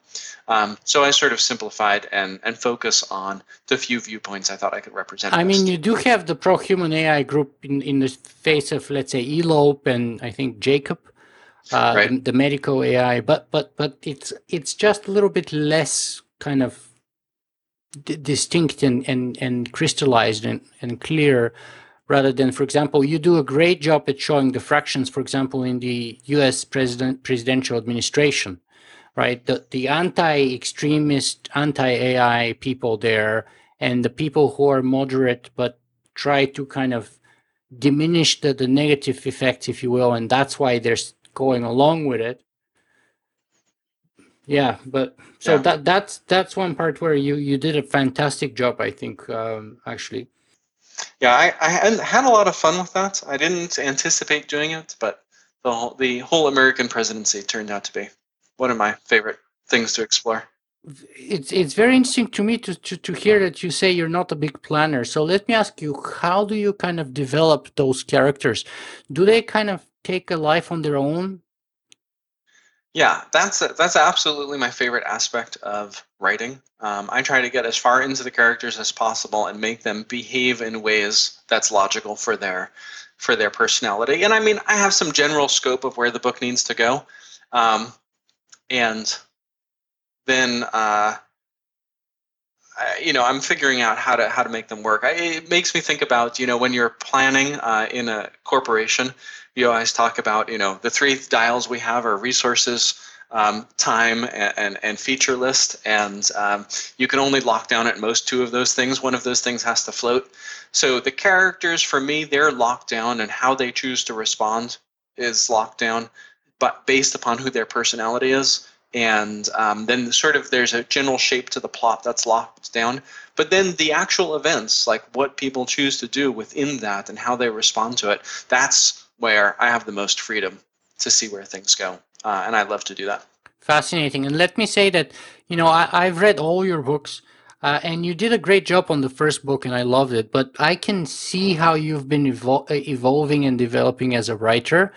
Um, so I sort of simplified and, and focus on the few viewpoints I thought I could represent. I mean, you do have the pro-human AI group in, in the face of, let's say, ELOPe and I think Jacob, uh, right. the, the medical AI, but but but it's it's just a little bit less kind of d- distinct and, and, and crystallized and, and clear rather than, for example, you do a great job at showing the fractions, for example, in the US president, presidential administration, right? The, the anti extremist, anti AI people there, and the people who are moderate but try to kind of diminish the, the negative effects, if you will, and that's why they're going along with it. Yeah, but so yeah. that that's that's one part where you you did a fantastic job, I think, um, actually. Yeah, I, I had a lot of fun with that. I didn't anticipate doing it, but the whole, the whole American presidency turned out to be one of my favorite things to explore. It's it's very interesting to me to, to, to hear that you say you're not a big planner. So let me ask you, how do you kind of develop those characters? Do they kind of take a life on their own? Yeah, that's that's absolutely my favorite aspect of writing. Um, I try to get as far into the characters as possible and make them behave in ways that's logical for their for their personality. And I mean, I have some general scope of where the book needs to go, um, and then uh, I, you know I'm figuring out how to how to make them work. I, it makes me think about you know when you're planning uh, in a corporation you always talk about, you know, the three dials we have are resources, um, time, and, and, and, feature list. And um, you can only lock down at most two of those things. One of those things has to float. So the characters, for me, they're locked down, and how they choose to respond is locked down, but based upon who their personality is. And um, then sort of there's a general shape to the plot that's locked down. But then the actual events, like what people choose to do within that and how they respond to it, that's where I have the most freedom to see where things go. Uh, and I love to do that. Fascinating. And let me say that, you know, I, have read all your books. Uh, and you did a great job on the first book, and I loved it. But I can see how you've been evol- evolving and developing as a writer.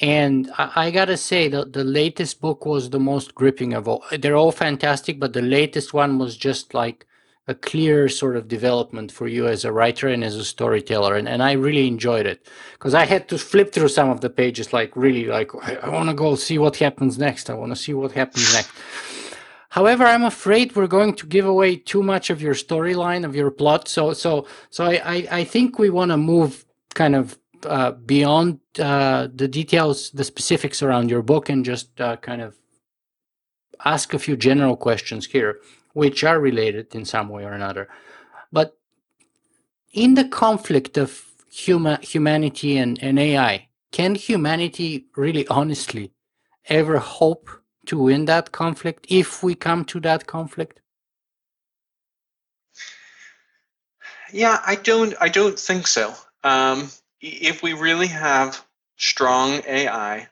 And I, I, gotta say that the latest book was the most gripping of all. They're all fantastic, but the latest one was just like a clear sort of development for you as a writer and as a storyteller and, and i really enjoyed it. Because i had to flip through some of the pages like really like i, I want to go see what happens next. I want to see what happens next. However i'm afraid we're going to give away too much of your storyline of your plot so so so i i, I think we want to move kind of uh, beyond uh, the details the specifics around your book and just uh, kind of ask a few general questions here which are related in some way or another. But in the conflict of human, humanity and, and AI, can humanity really honestly ever hope to win that conflict if we come to that conflict? Yeah, I don't. I don't think so. Um, if we really have strong AI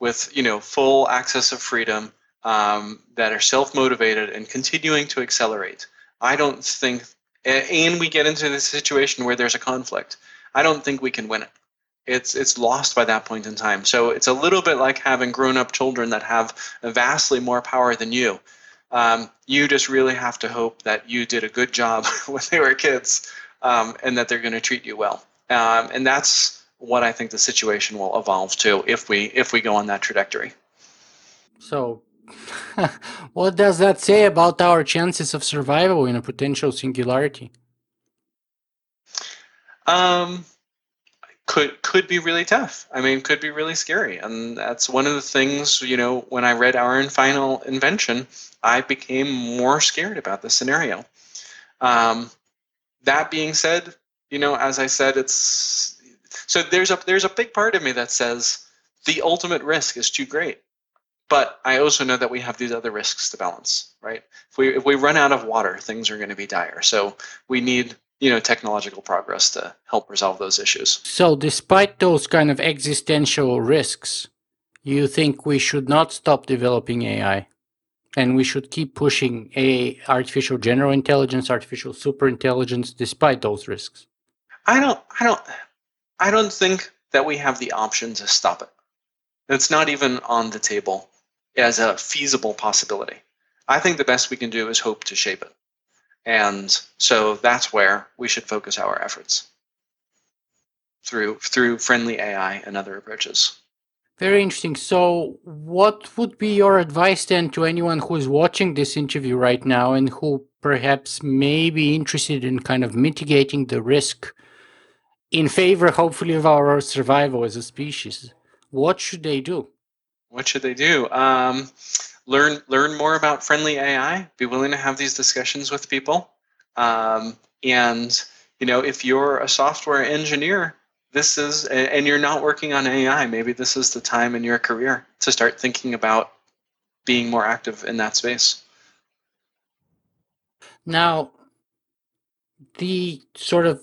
with you know full access of freedom um, that are self motivated and continuing to accelerate. I don't think, and we get into this situation where there's a conflict. I don't think we can win it. It's it's lost by that point in time. So it's a little bit like having grown up children that have vastly more power than you. Um, you just really have to hope that you did a good job when they were kids, um, and that they're going to treat you well. Um, and that's what I think the situation will evolve to if we if we go on that trajectory. So what does that say about our chances of survival in a potential singularity? Um, could could be really tough. I mean, could be really scary, and that's one of the things. You know, when I read Our Final Invention, I became more scared about the scenario. Um, that being said, you know, as I said, it's so there's a there's a big part of me that says the ultimate risk is too great but I also know that we have these other risks to balance, right? If we if we run out of water, things are going to be dire. So we need you know technological progress to help resolve those issues. So despite those kind of existential risks, you think we should not stop developing AI? And we should keep pushing a artificial general intelligence, artificial super intelligence, despite those risks. I don't I don't I don't think that we have the option to stop it. It's not even on the table as a feasible possibility. I think the best we can do is hope to shape it. And so that's where we should focus our efforts through through friendly AI and other approaches. Very interesting. So, what would be your advice then to anyone who is watching this interview right now and who perhaps may be interested in kind of mitigating the risk in favor, hopefully, of our survival as a species, what should they do? What should they do? Um, learn learn more about friendly AI. Be willing to have these discussions with people. Um, and you know, if you're a software engineer, this is and you're not working on AI, maybe this is the time in your career to start thinking about being more active in that space. Now, the sort of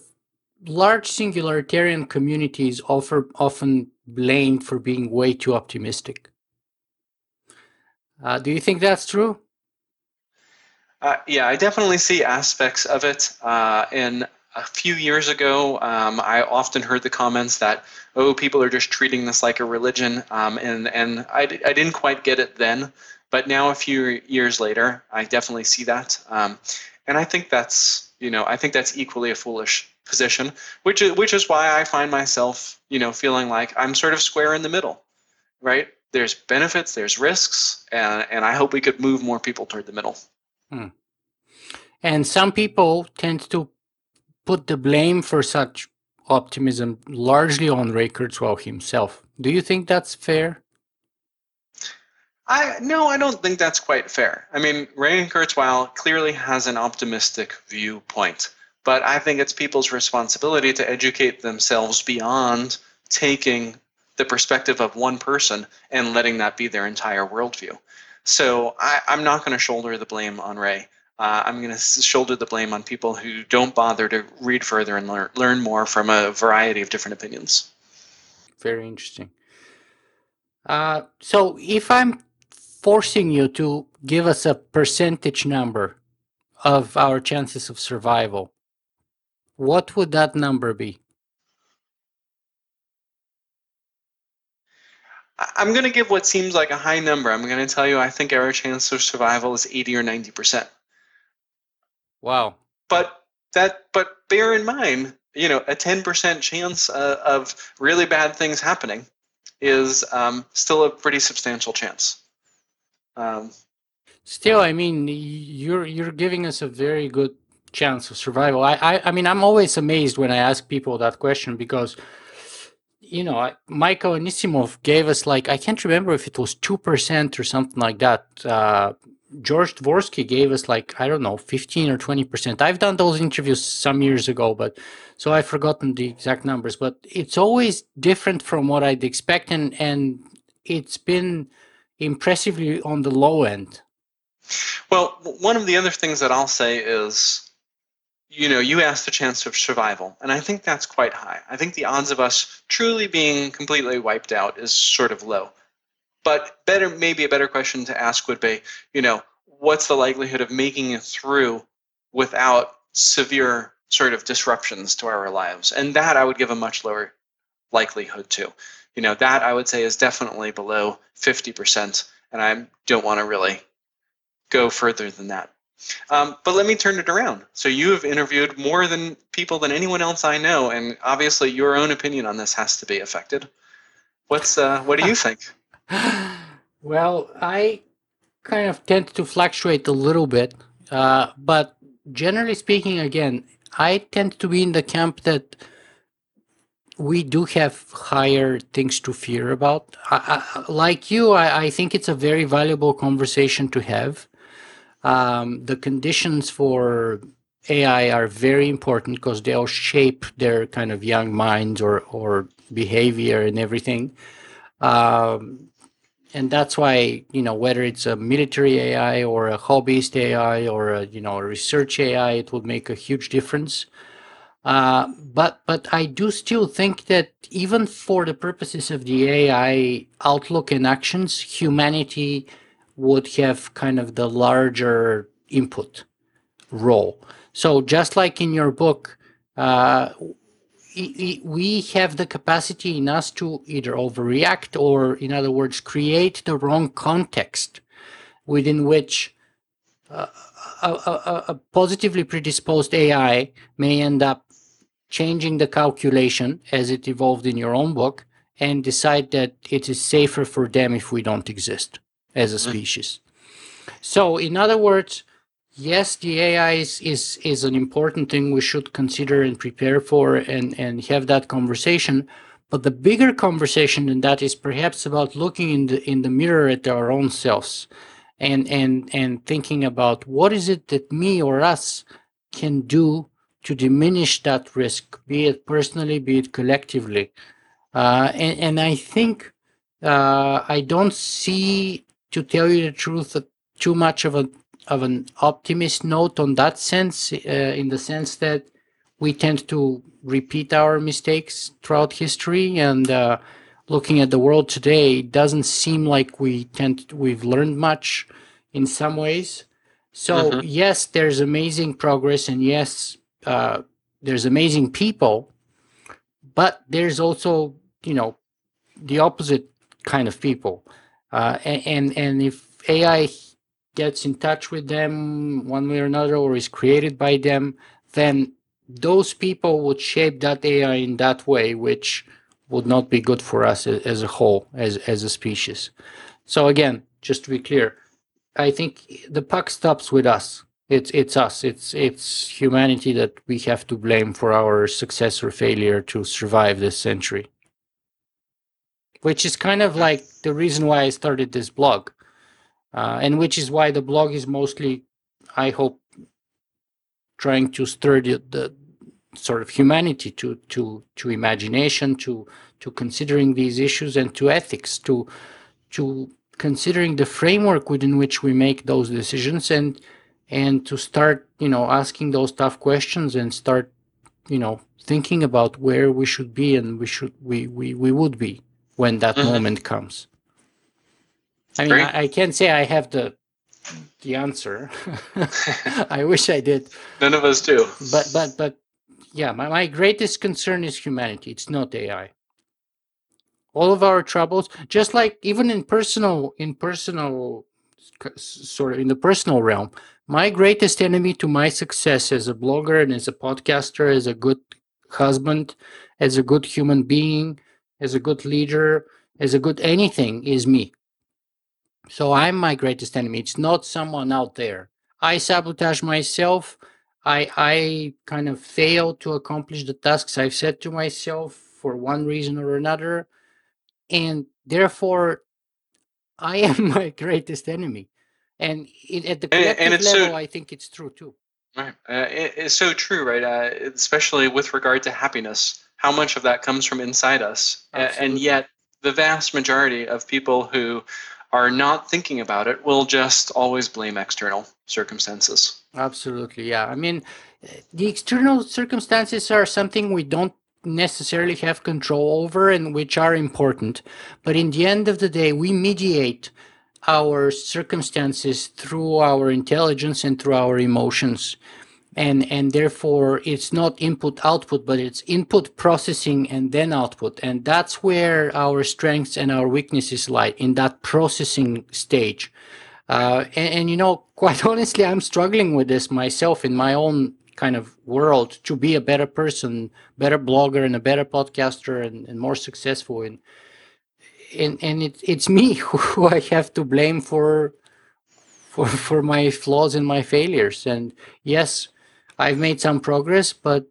large singularitarian communities offer often blamed for being way too optimistic. Uh, do you think that's true? Uh, yeah, I definitely see aspects of it. Uh, in a few years ago, um, I often heard the comments that, "Oh, people are just treating this like a religion," um, and and I, I didn't quite get it then, but now a few years later, I definitely see that, um, and I think that's you know I think that's equally a foolish position, which is which is why I find myself you know feeling like I'm sort of square in the middle, right? There's benefits, there's risks, and and I hope we could move more people toward the middle. Hmm. And some people tend to put the blame for such optimism largely on Ray Kurzweil himself. Do you think that's fair? I no, I don't think that's quite fair. I mean, Ray Kurzweil clearly has an optimistic viewpoint, but I think it's people's responsibility to educate themselves beyond taking the perspective of one person and letting that be their entire worldview. So I, am not going to shoulder the blame on Ray. Uh, I'm going to shoulder the blame on people who don't bother to read further and learn, learn more from a variety of different opinions. Very interesting. Uh, so if I'm forcing you to give us a percentage number of our chances of survival, what would that number be? I'm going to give what seems like a high number. I'm going to tell you I think our chance of survival is 80 or 90%. Wow. But that but bear in mind, you know, a 10% chance uh, of really bad things happening is um, still a pretty substantial chance. Um, still, I mean, you're you're giving us a very good chance of survival. I, I I mean, I'm always amazed when I ask people that question because you know, Michael Anissimov gave us like I can't remember if it was two percent or something like that. Uh, George Dvorsky gave us like I don't know, fifteen or twenty percent. I've done those interviews some years ago, but so I've forgotten the exact numbers. But it's always different from what I'd expect, and and it's been impressively on the low end. Well, one of the other things that I'll say is you know, you asked the chance of survival, and I think that's quite high. I think the odds of us truly being completely wiped out is sort of low. But better, maybe a better question to ask would be, you know, what's the likelihood of making it through without severe sort of disruptions to our lives? And that I would give a much lower likelihood to. You know, that I would say is definitely below 50%, and I don't want to really go further than that. Um, but let me turn it around. So you have interviewed more than people than anyone else I know, and obviously your own opinion on this has to be affected. What's uh, what do you think? well, I kind of tend to fluctuate a little bit, uh, but generally speaking, again, I tend to be in the camp that we do have higher things to fear about. I, I, like you, I, I think it's a very valuable conversation to have um, the conditions for AI are very important because they'll shape their kind of young minds or, or behavior and everything. Um, and that's why, you know, whether it's a military AI or a hobbyist AI or a, you know, a research AI, it would make a huge difference. Uh, but but I do still think that even for the purposes of the AI outlook and actions, humanity would have kind of the larger input role. So just like in your book, uh, we have the capacity in us to either overreact or, in other words, create the wrong context within which uh, a, a, a, positively predisposed AI may end up changing the calculation as it evolved in your own book and decide that it is safer for them if we don't exist as a mm-hmm. species. So, in other words, yes, the AI is, is is an important thing we should consider and prepare for and and have that conversation. But the bigger conversation than that is perhaps about looking in the in the mirror at our own selves and and and thinking about what is it that me or us can do to diminish that risk, be it personally, be it collectively. Uh, and, and I think uh, I don't see, to tell you the truth, too much of a of an optimist note on that sense, uh, in the sense that we tend to repeat our mistakes throughout history, and uh, looking at the world today, it doesn't seem like we tend to, we've learned much in some ways. So mm-hmm. yes, there's amazing progress, and yes, uh, there's amazing people, but there's also you know the opposite kind of people, uh, and, and if AI gets in touch with them one way or another or is created by them, then those people would shape that AI in that way, which would not be good for us as a whole, as, as a species. So again, just to be clear, I think the puck stops with us. It's it's us. It's it's humanity that we have to blame for our success or failure to survive this century. Which is kind of like the reason why I started this blog uh, and which is why the blog is mostly, I hope, trying to stir the, the sort of humanity to to to imagination, to to considering these issues, and to ethics, to to considering the framework within which we make those decisions, and and to start, you know, asking those tough questions and start, you know, thinking about where we should be and we should we we, we would be when that mm-hmm. moment comes. I mean, I, I, can't say I have the the answer. I wish I did. None of us do. But but but yeah, my, my greatest concern is humanity. It's not AI. All of our troubles, just like even in personal in personal sort of in the personal realm, my greatest enemy to my success as a blogger and as a podcaster, as a good husband, as a good human being, as a good leader, as a good anything is me. So I'm my greatest enemy. It's not someone out there. I sabotage myself. I I kind of fail to accomplish the tasks I've set to myself for one reason or another, and therefore, I am my greatest enemy. And it, at the collective and, and level, so, I think it's true too. Right, uh, it, it's so true, right? Uh, especially with regard to happiness, how much of that comes from inside us, Absolutely. and yet the vast majority of people who are not thinking about it will just always blame external circumstances. Absolutely, yeah. I mean, the external circumstances are something we don't necessarily have control over and which are important. But in the end of the day, we mediate our circumstances through our intelligence and through our emotions and and therefore it's not input output but it's input processing and then output. And that's where our strengths and our weaknesses lie in that processing stage. Uh, and, and, you know quite honestly i'm struggling with this myself in my own kind of world to be a better person better blogger and a better podcaster and, and more successful and and, and it, it's me who i have to blame for for for my flaws and my failures. And yes I've made some progress, but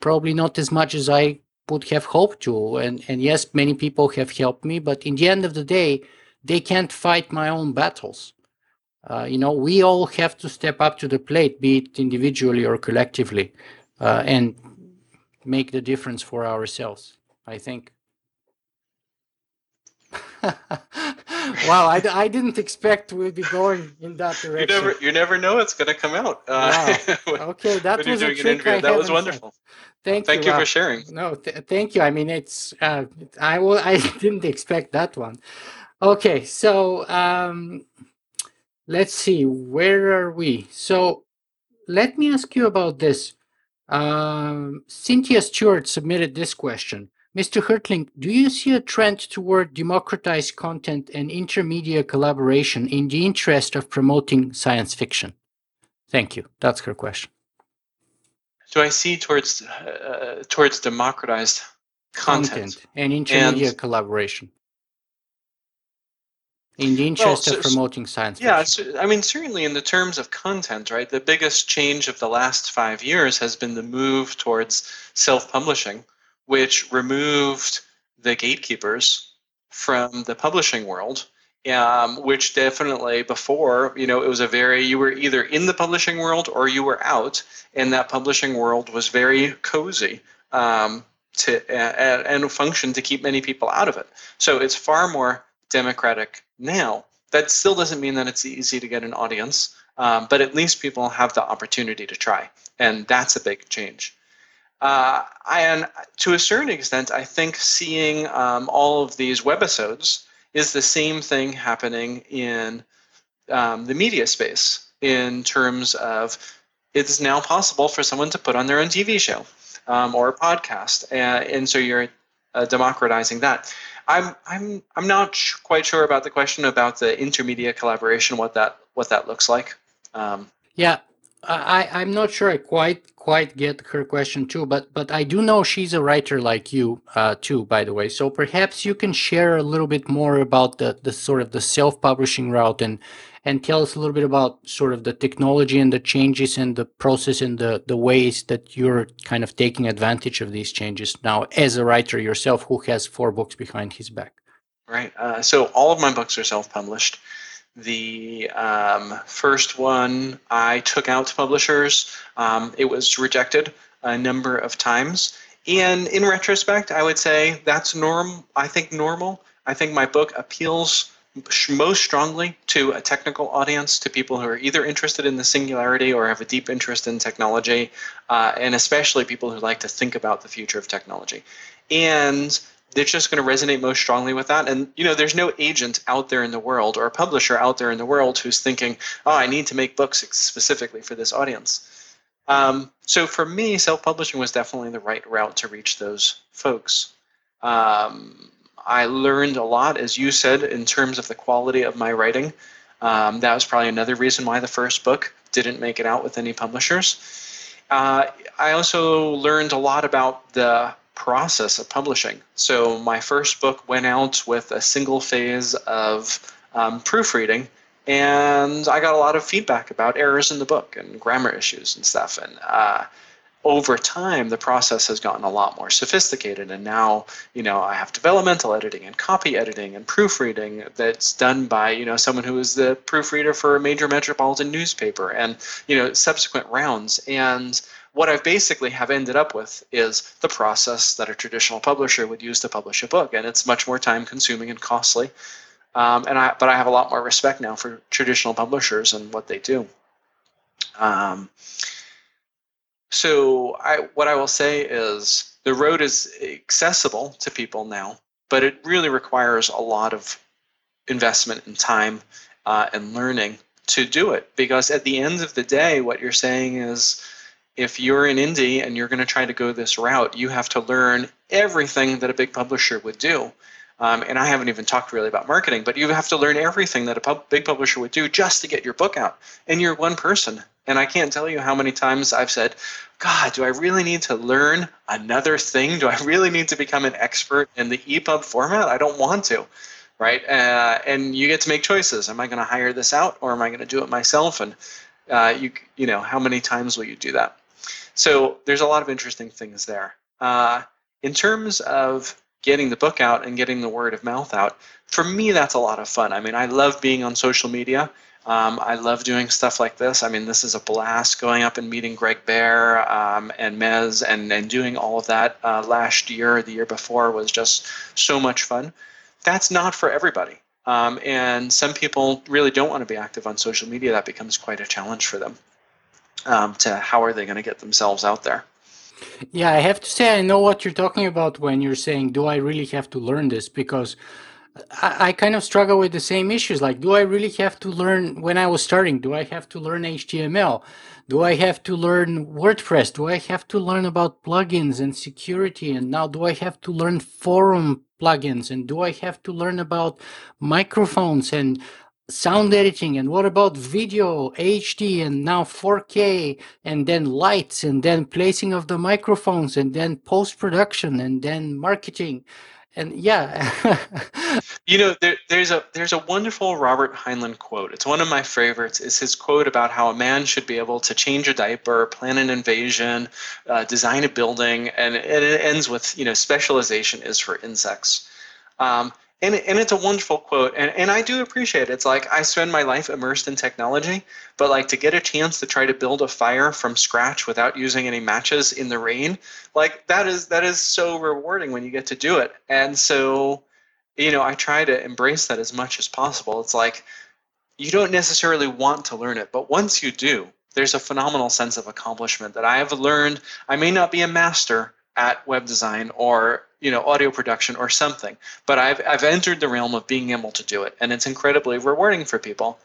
probably not as much as I would have hoped to. And and yes, many people have helped me, but in the end of the day, they can't fight my own battles. Uh, you know, we all have to step up to the plate, be it individually or collectively, uh, and make the difference for ourselves. I think. wow, I, I didn't expect we'd be going in that direction. You never, you never know it's going to come out. Uh, wow. okay, that was a trick I That was wonderful. Thank, Thank you, you for sharing. No, th- thank you. I mean, it's uh, I will. I didn't expect that one. Okay, so um, let's see. Where are we? So let me ask you about this. Um, Cynthia Stewart submitted this question. Mr. Hertling, do you see a trend toward democratized content and intermedia collaboration in the interest of promoting science fiction? Thank you. That's her question. Do I see towards uh, towards democratized content, content and intermedia and, collaboration? in the interest well, so, of promoting science fiction. yeah so, i mean certainly in the terms of content right the biggest change of the last five years has been the move towards self-publishing which removed the gatekeepers from the publishing world um, which definitely before you know it was a very you were either in the publishing world or you were out and that publishing world was very cozy um, to uh, and function to keep many people out of it. So it's far more democratic now. That still doesn't mean that it's easy to get an audience um, but at least people have the opportunity to try and that's a big change uh, and to a certain extent i think seeing um, all of these webisodes is the same thing happening in um, the media space in terms of it's now possible for someone to put on their own TV show um, or a podcast, and, and so you're uh, democratizing that. I'm I'm I'm not sh- quite sure about the question about the intermedia collaboration, what that what that looks like. Um, yeah, I I'm not sure I quite quite get her question too, but but I do know she's a writer like you uh, too, by the way. So perhaps you can share a little bit more about the the sort of the self-publishing route and and tell us a little bit about sort of the technology and the changes and the process and the the ways that you're kind of taking advantage of these changes now as a writer yourself who has four books behind his back. Right. Uh, so all of my books are self-published. The um, first one I took out to publishers. Um, it was rejected a number of times. And in retrospect, I would say that's norm. I think normal. I think my book appeals most strongly to a technical audience, to people who are either interested in the singularity or have a deep interest in technology, uh, and especially people who like to think about the future of technology. And they're just going to resonate most strongly with that. And you know, there's no agent out there in the world or publisher out there in the world who's thinking, "Oh, I need to make books specifically for this audience." Um, so for me, self-publishing was definitely the right route to reach those folks. Um, I learned a lot, as you said, in terms of the quality of my writing. Um, that was probably another reason why the first book didn't make it out with any publishers. Uh, I also learned a lot about the process of publishing. So my first book went out with a single phase of um, proofreading, and I got a lot of feedback about errors in the book and grammar issues and stuff. And uh, over time, the process has gotten a lot more sophisticated, and now you know I have developmental editing and copy editing and proofreading that's done by you know someone who is the proofreader for a major metropolitan newspaper, and you know subsequent rounds and what I've basically have ended up with is the process that a traditional publisher would use to publish a book, and it's much more time consuming and costly. Um, and I, but I have a lot more respect now for traditional publishers and what they do. Um, so I, what I will say is the road is accessible to people now, but it really requires a lot of investment and time uh, and learning to do it. Because at the end of the day, what you're saying is if you're an indie and you're going to try to go this route, you have to learn everything that a big publisher would do. Um, and I haven't even talked really about marketing, but you have to learn everything that a pub- big publisher would do just to get your book out. And you're one person. And I can't tell you how many times I've said, God, do I really need to learn another thing? Do I really need to become an expert in the EPUB format? I don't want to, right? Uh, and you get to make choices. Am I going to hire this out or am I going to do it myself? And uh, you, you know, how many times will you do that? So there's a lot of interesting things there. Uh, in terms of getting the book out and getting the word of mouth out, for me, that's a lot of fun. I mean, I love being on social media. Um, I love doing stuff like this. I mean, this is a blast going up and meeting Greg Bear um, and Mez and, and doing all of that uh, last year, the year before was just so much fun. That's not for everybody. Um, and some people really don't want to be active on social media. That becomes quite a challenge for them um, to how are they going to get themselves out there. Yeah, I have to say, I know what you're talking about when you're saying, do I really have to learn this? Because I, I, kind of struggle with the same issues. Like, do I really have to learn when I was starting? Do I have to learn HTML? Do I have to learn WordPress? Do I have to learn about plugins and security? And now, do I have to learn forum plugins? And do I have to learn about microphones and sound editing and what about video hd and now 4k and then lights and then placing of the microphones and then post production and then marketing? And yeah. You know there, there's a there's a wonderful robert heinlein quote. It's one of my favorites. Is his quote about how a man should be able to change a diaper plan an invasion uh, design a building and, and it ends with you know specialization is for insects. Um, and, and it's a wonderful quote and, and i do appreciate it. It's like i spend my life immersed in technology but like to get a chance to try to build a fire from scratch without using any matches in the rain like that is that is so rewarding when you get to do it. And so you know i try to embrace that as much as possible. It's like you don't necessarily want to learn it but once you do there's a phenomenal sense of accomplishment that i have learned. I may not be a master at web design or you know audio production or something. But i've, I've entered the realm of being able to do it and it's incredibly rewarding for people.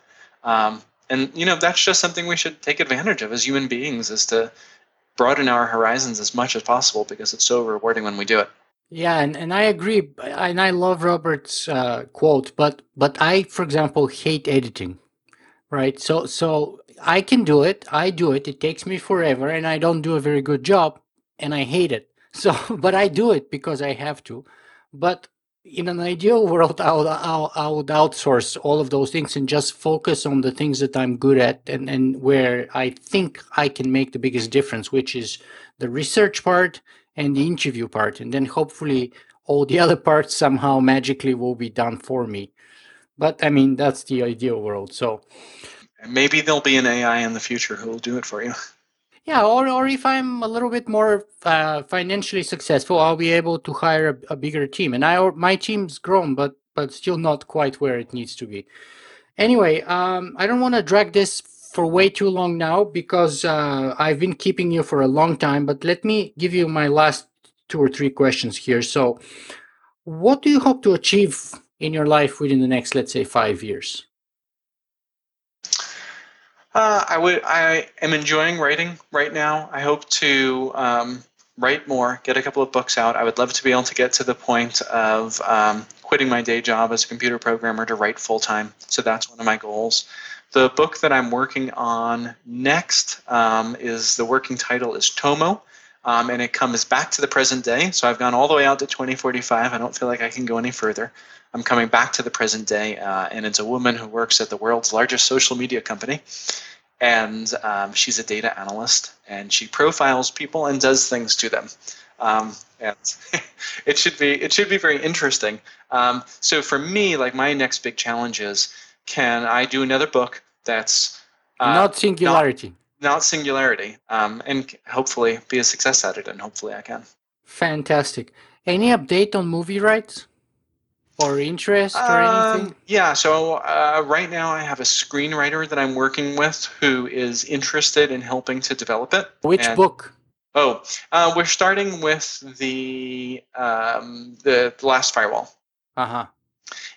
Um, and you know that's just something we should take advantage of as human beings is to broaden our horizons as much as possible because it's so rewarding when we do it. Yeah and, and i agree and i love robert's uh, quote but but i for example hate editing right? So so i can do it i do it it takes me forever and i don't do a very good job and i hate it so, but I do it because I have to. But in an ideal world, I would, I would outsource all of those things and just focus on the things that I'm good at and, and where I think I can make the biggest difference, which is the research part and the interview part. And then hopefully all the other parts somehow magically will be done for me. But I mean, that's the ideal world. So maybe there'll be an AI in the future who will do it for you. Yeah, or, or if I'm a little bit more uh, financially successful, I'll be able to hire a, a, bigger team. And I my team's grown, but but still not quite where it needs to be. Anyway, um, I don't want to drag this for way too long now because uh, I've been keeping you for a long time. But let me give you my last two or three questions here. So, what do you hope to achieve in your life within the next, let's say, five years? Uh, I would. I am enjoying writing right now. I hope to um, write more, get a couple of books out. I would love to be able to get to the point of um, quitting my day job as a computer programmer to write full time. So that's one of my goals. The book that I'm working on next um, is the working title is Tomo. Um, and it comes back to the present day. So I've gone all the way out to 2045. I don't feel like I can go any further. I'm coming back to the present day, uh, and it's a woman who works at the world's largest social media company. And um, she's a data analyst, and she profiles people and does things to them. Um, and it should be it should be very interesting. Um, so for me, like my next big challenge is, can I do another book that's uh, not singularity, not, not singularity, um, and hopefully be a success at it, and hopefully I can. Fantastic. Any update on movie rights? or interest or um, anything? Yeah, so uh, right now I have a screenwriter that I'm working with who is interested in helping to develop it. Which and, book? Oh, uh, we're starting with the um, the, the Last Firewall. Uh huh.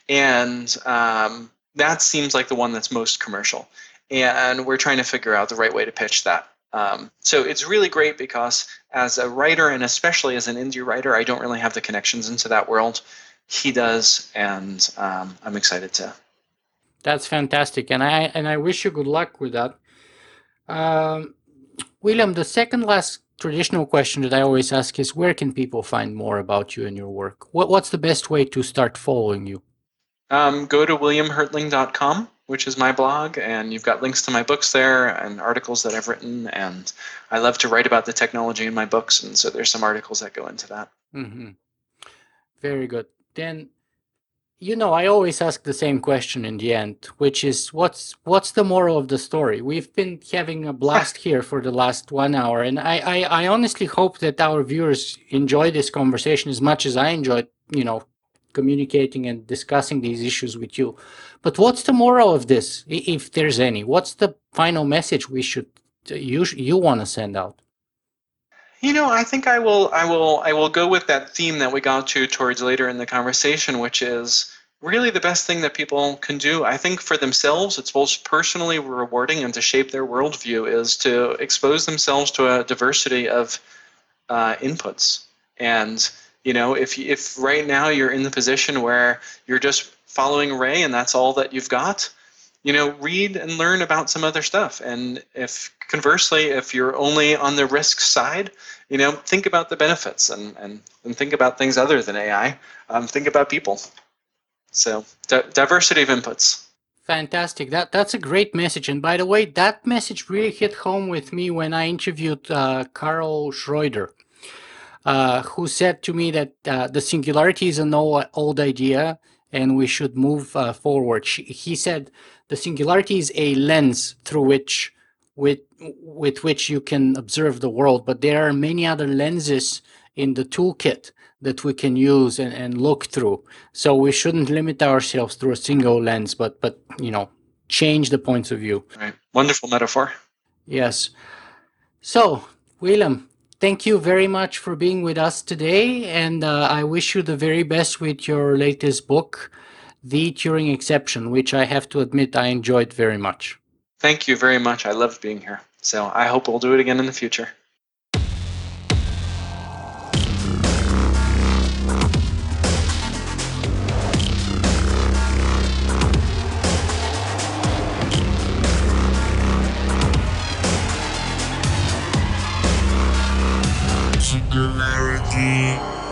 And um, that seems like the one that's most commercial, and we're trying to figure out the right way to pitch that. Um, so it's really great because as a writer and especially as an indie writer, I don't really have the connections into that world he does, and um, I'm excited to. That's fantastic, and I and I wish you good luck with that. Um, William, the second last traditional question that I always ask is, where can people find more about you and your work? What What's the best way to start following you? Um, go to williamhertling.com, which is my blog, and you've got links to my books there and articles that I've written. And I love to write about the technology in my books, and so there's some articles that go into that. Mm-hmm. Very good then you know i always ask the same question in the end which is what's what's the moral of the story we've been having a blast here for the last one hour and I, I i honestly hope that our viewers enjoy this conversation as much as i enjoyed you know communicating and discussing these issues with you but what's the moral of this if there's any what's the final message we should you you want to send out you know, I think I will I will I will go with that theme that we got to towards later in the conversation, which is really the best thing that people can do. I think for themselves, it's both personally rewarding and to shape their worldview is to expose themselves to a diversity of uh, inputs. And you know, if if right now you're in the position where you're just following Ray and that's all that you've got, you know, read and learn about some other stuff. And if conversely, if you're only on the risk side, you know, think about the benefits and, and, and think about things other than AI. Um, think about people. So di- diversity of inputs. Fantastic. That that's a great message. And by the way, that message really hit home with me when I interviewed uh, Karl Schroeder, uh, who said to me that uh, the singularity is an old, old idea and we should move uh, forward. She, he said the singularity is a lens through which with with which you can observe the world, but there are many other lenses in the toolkit that we can use and, and look through. So we shouldn't limit ourselves through a single lens, but but you know, change the points of view. Right. Wonderful metaphor. Yes. So, Willem, thank you very much for being with us today, and uh, I wish you the very best with your latest book, The Turing Exception, which I have to admit I enjoyed very much. Thank you very much. I loved being here. So I hope we'll do it again in the future. Bye.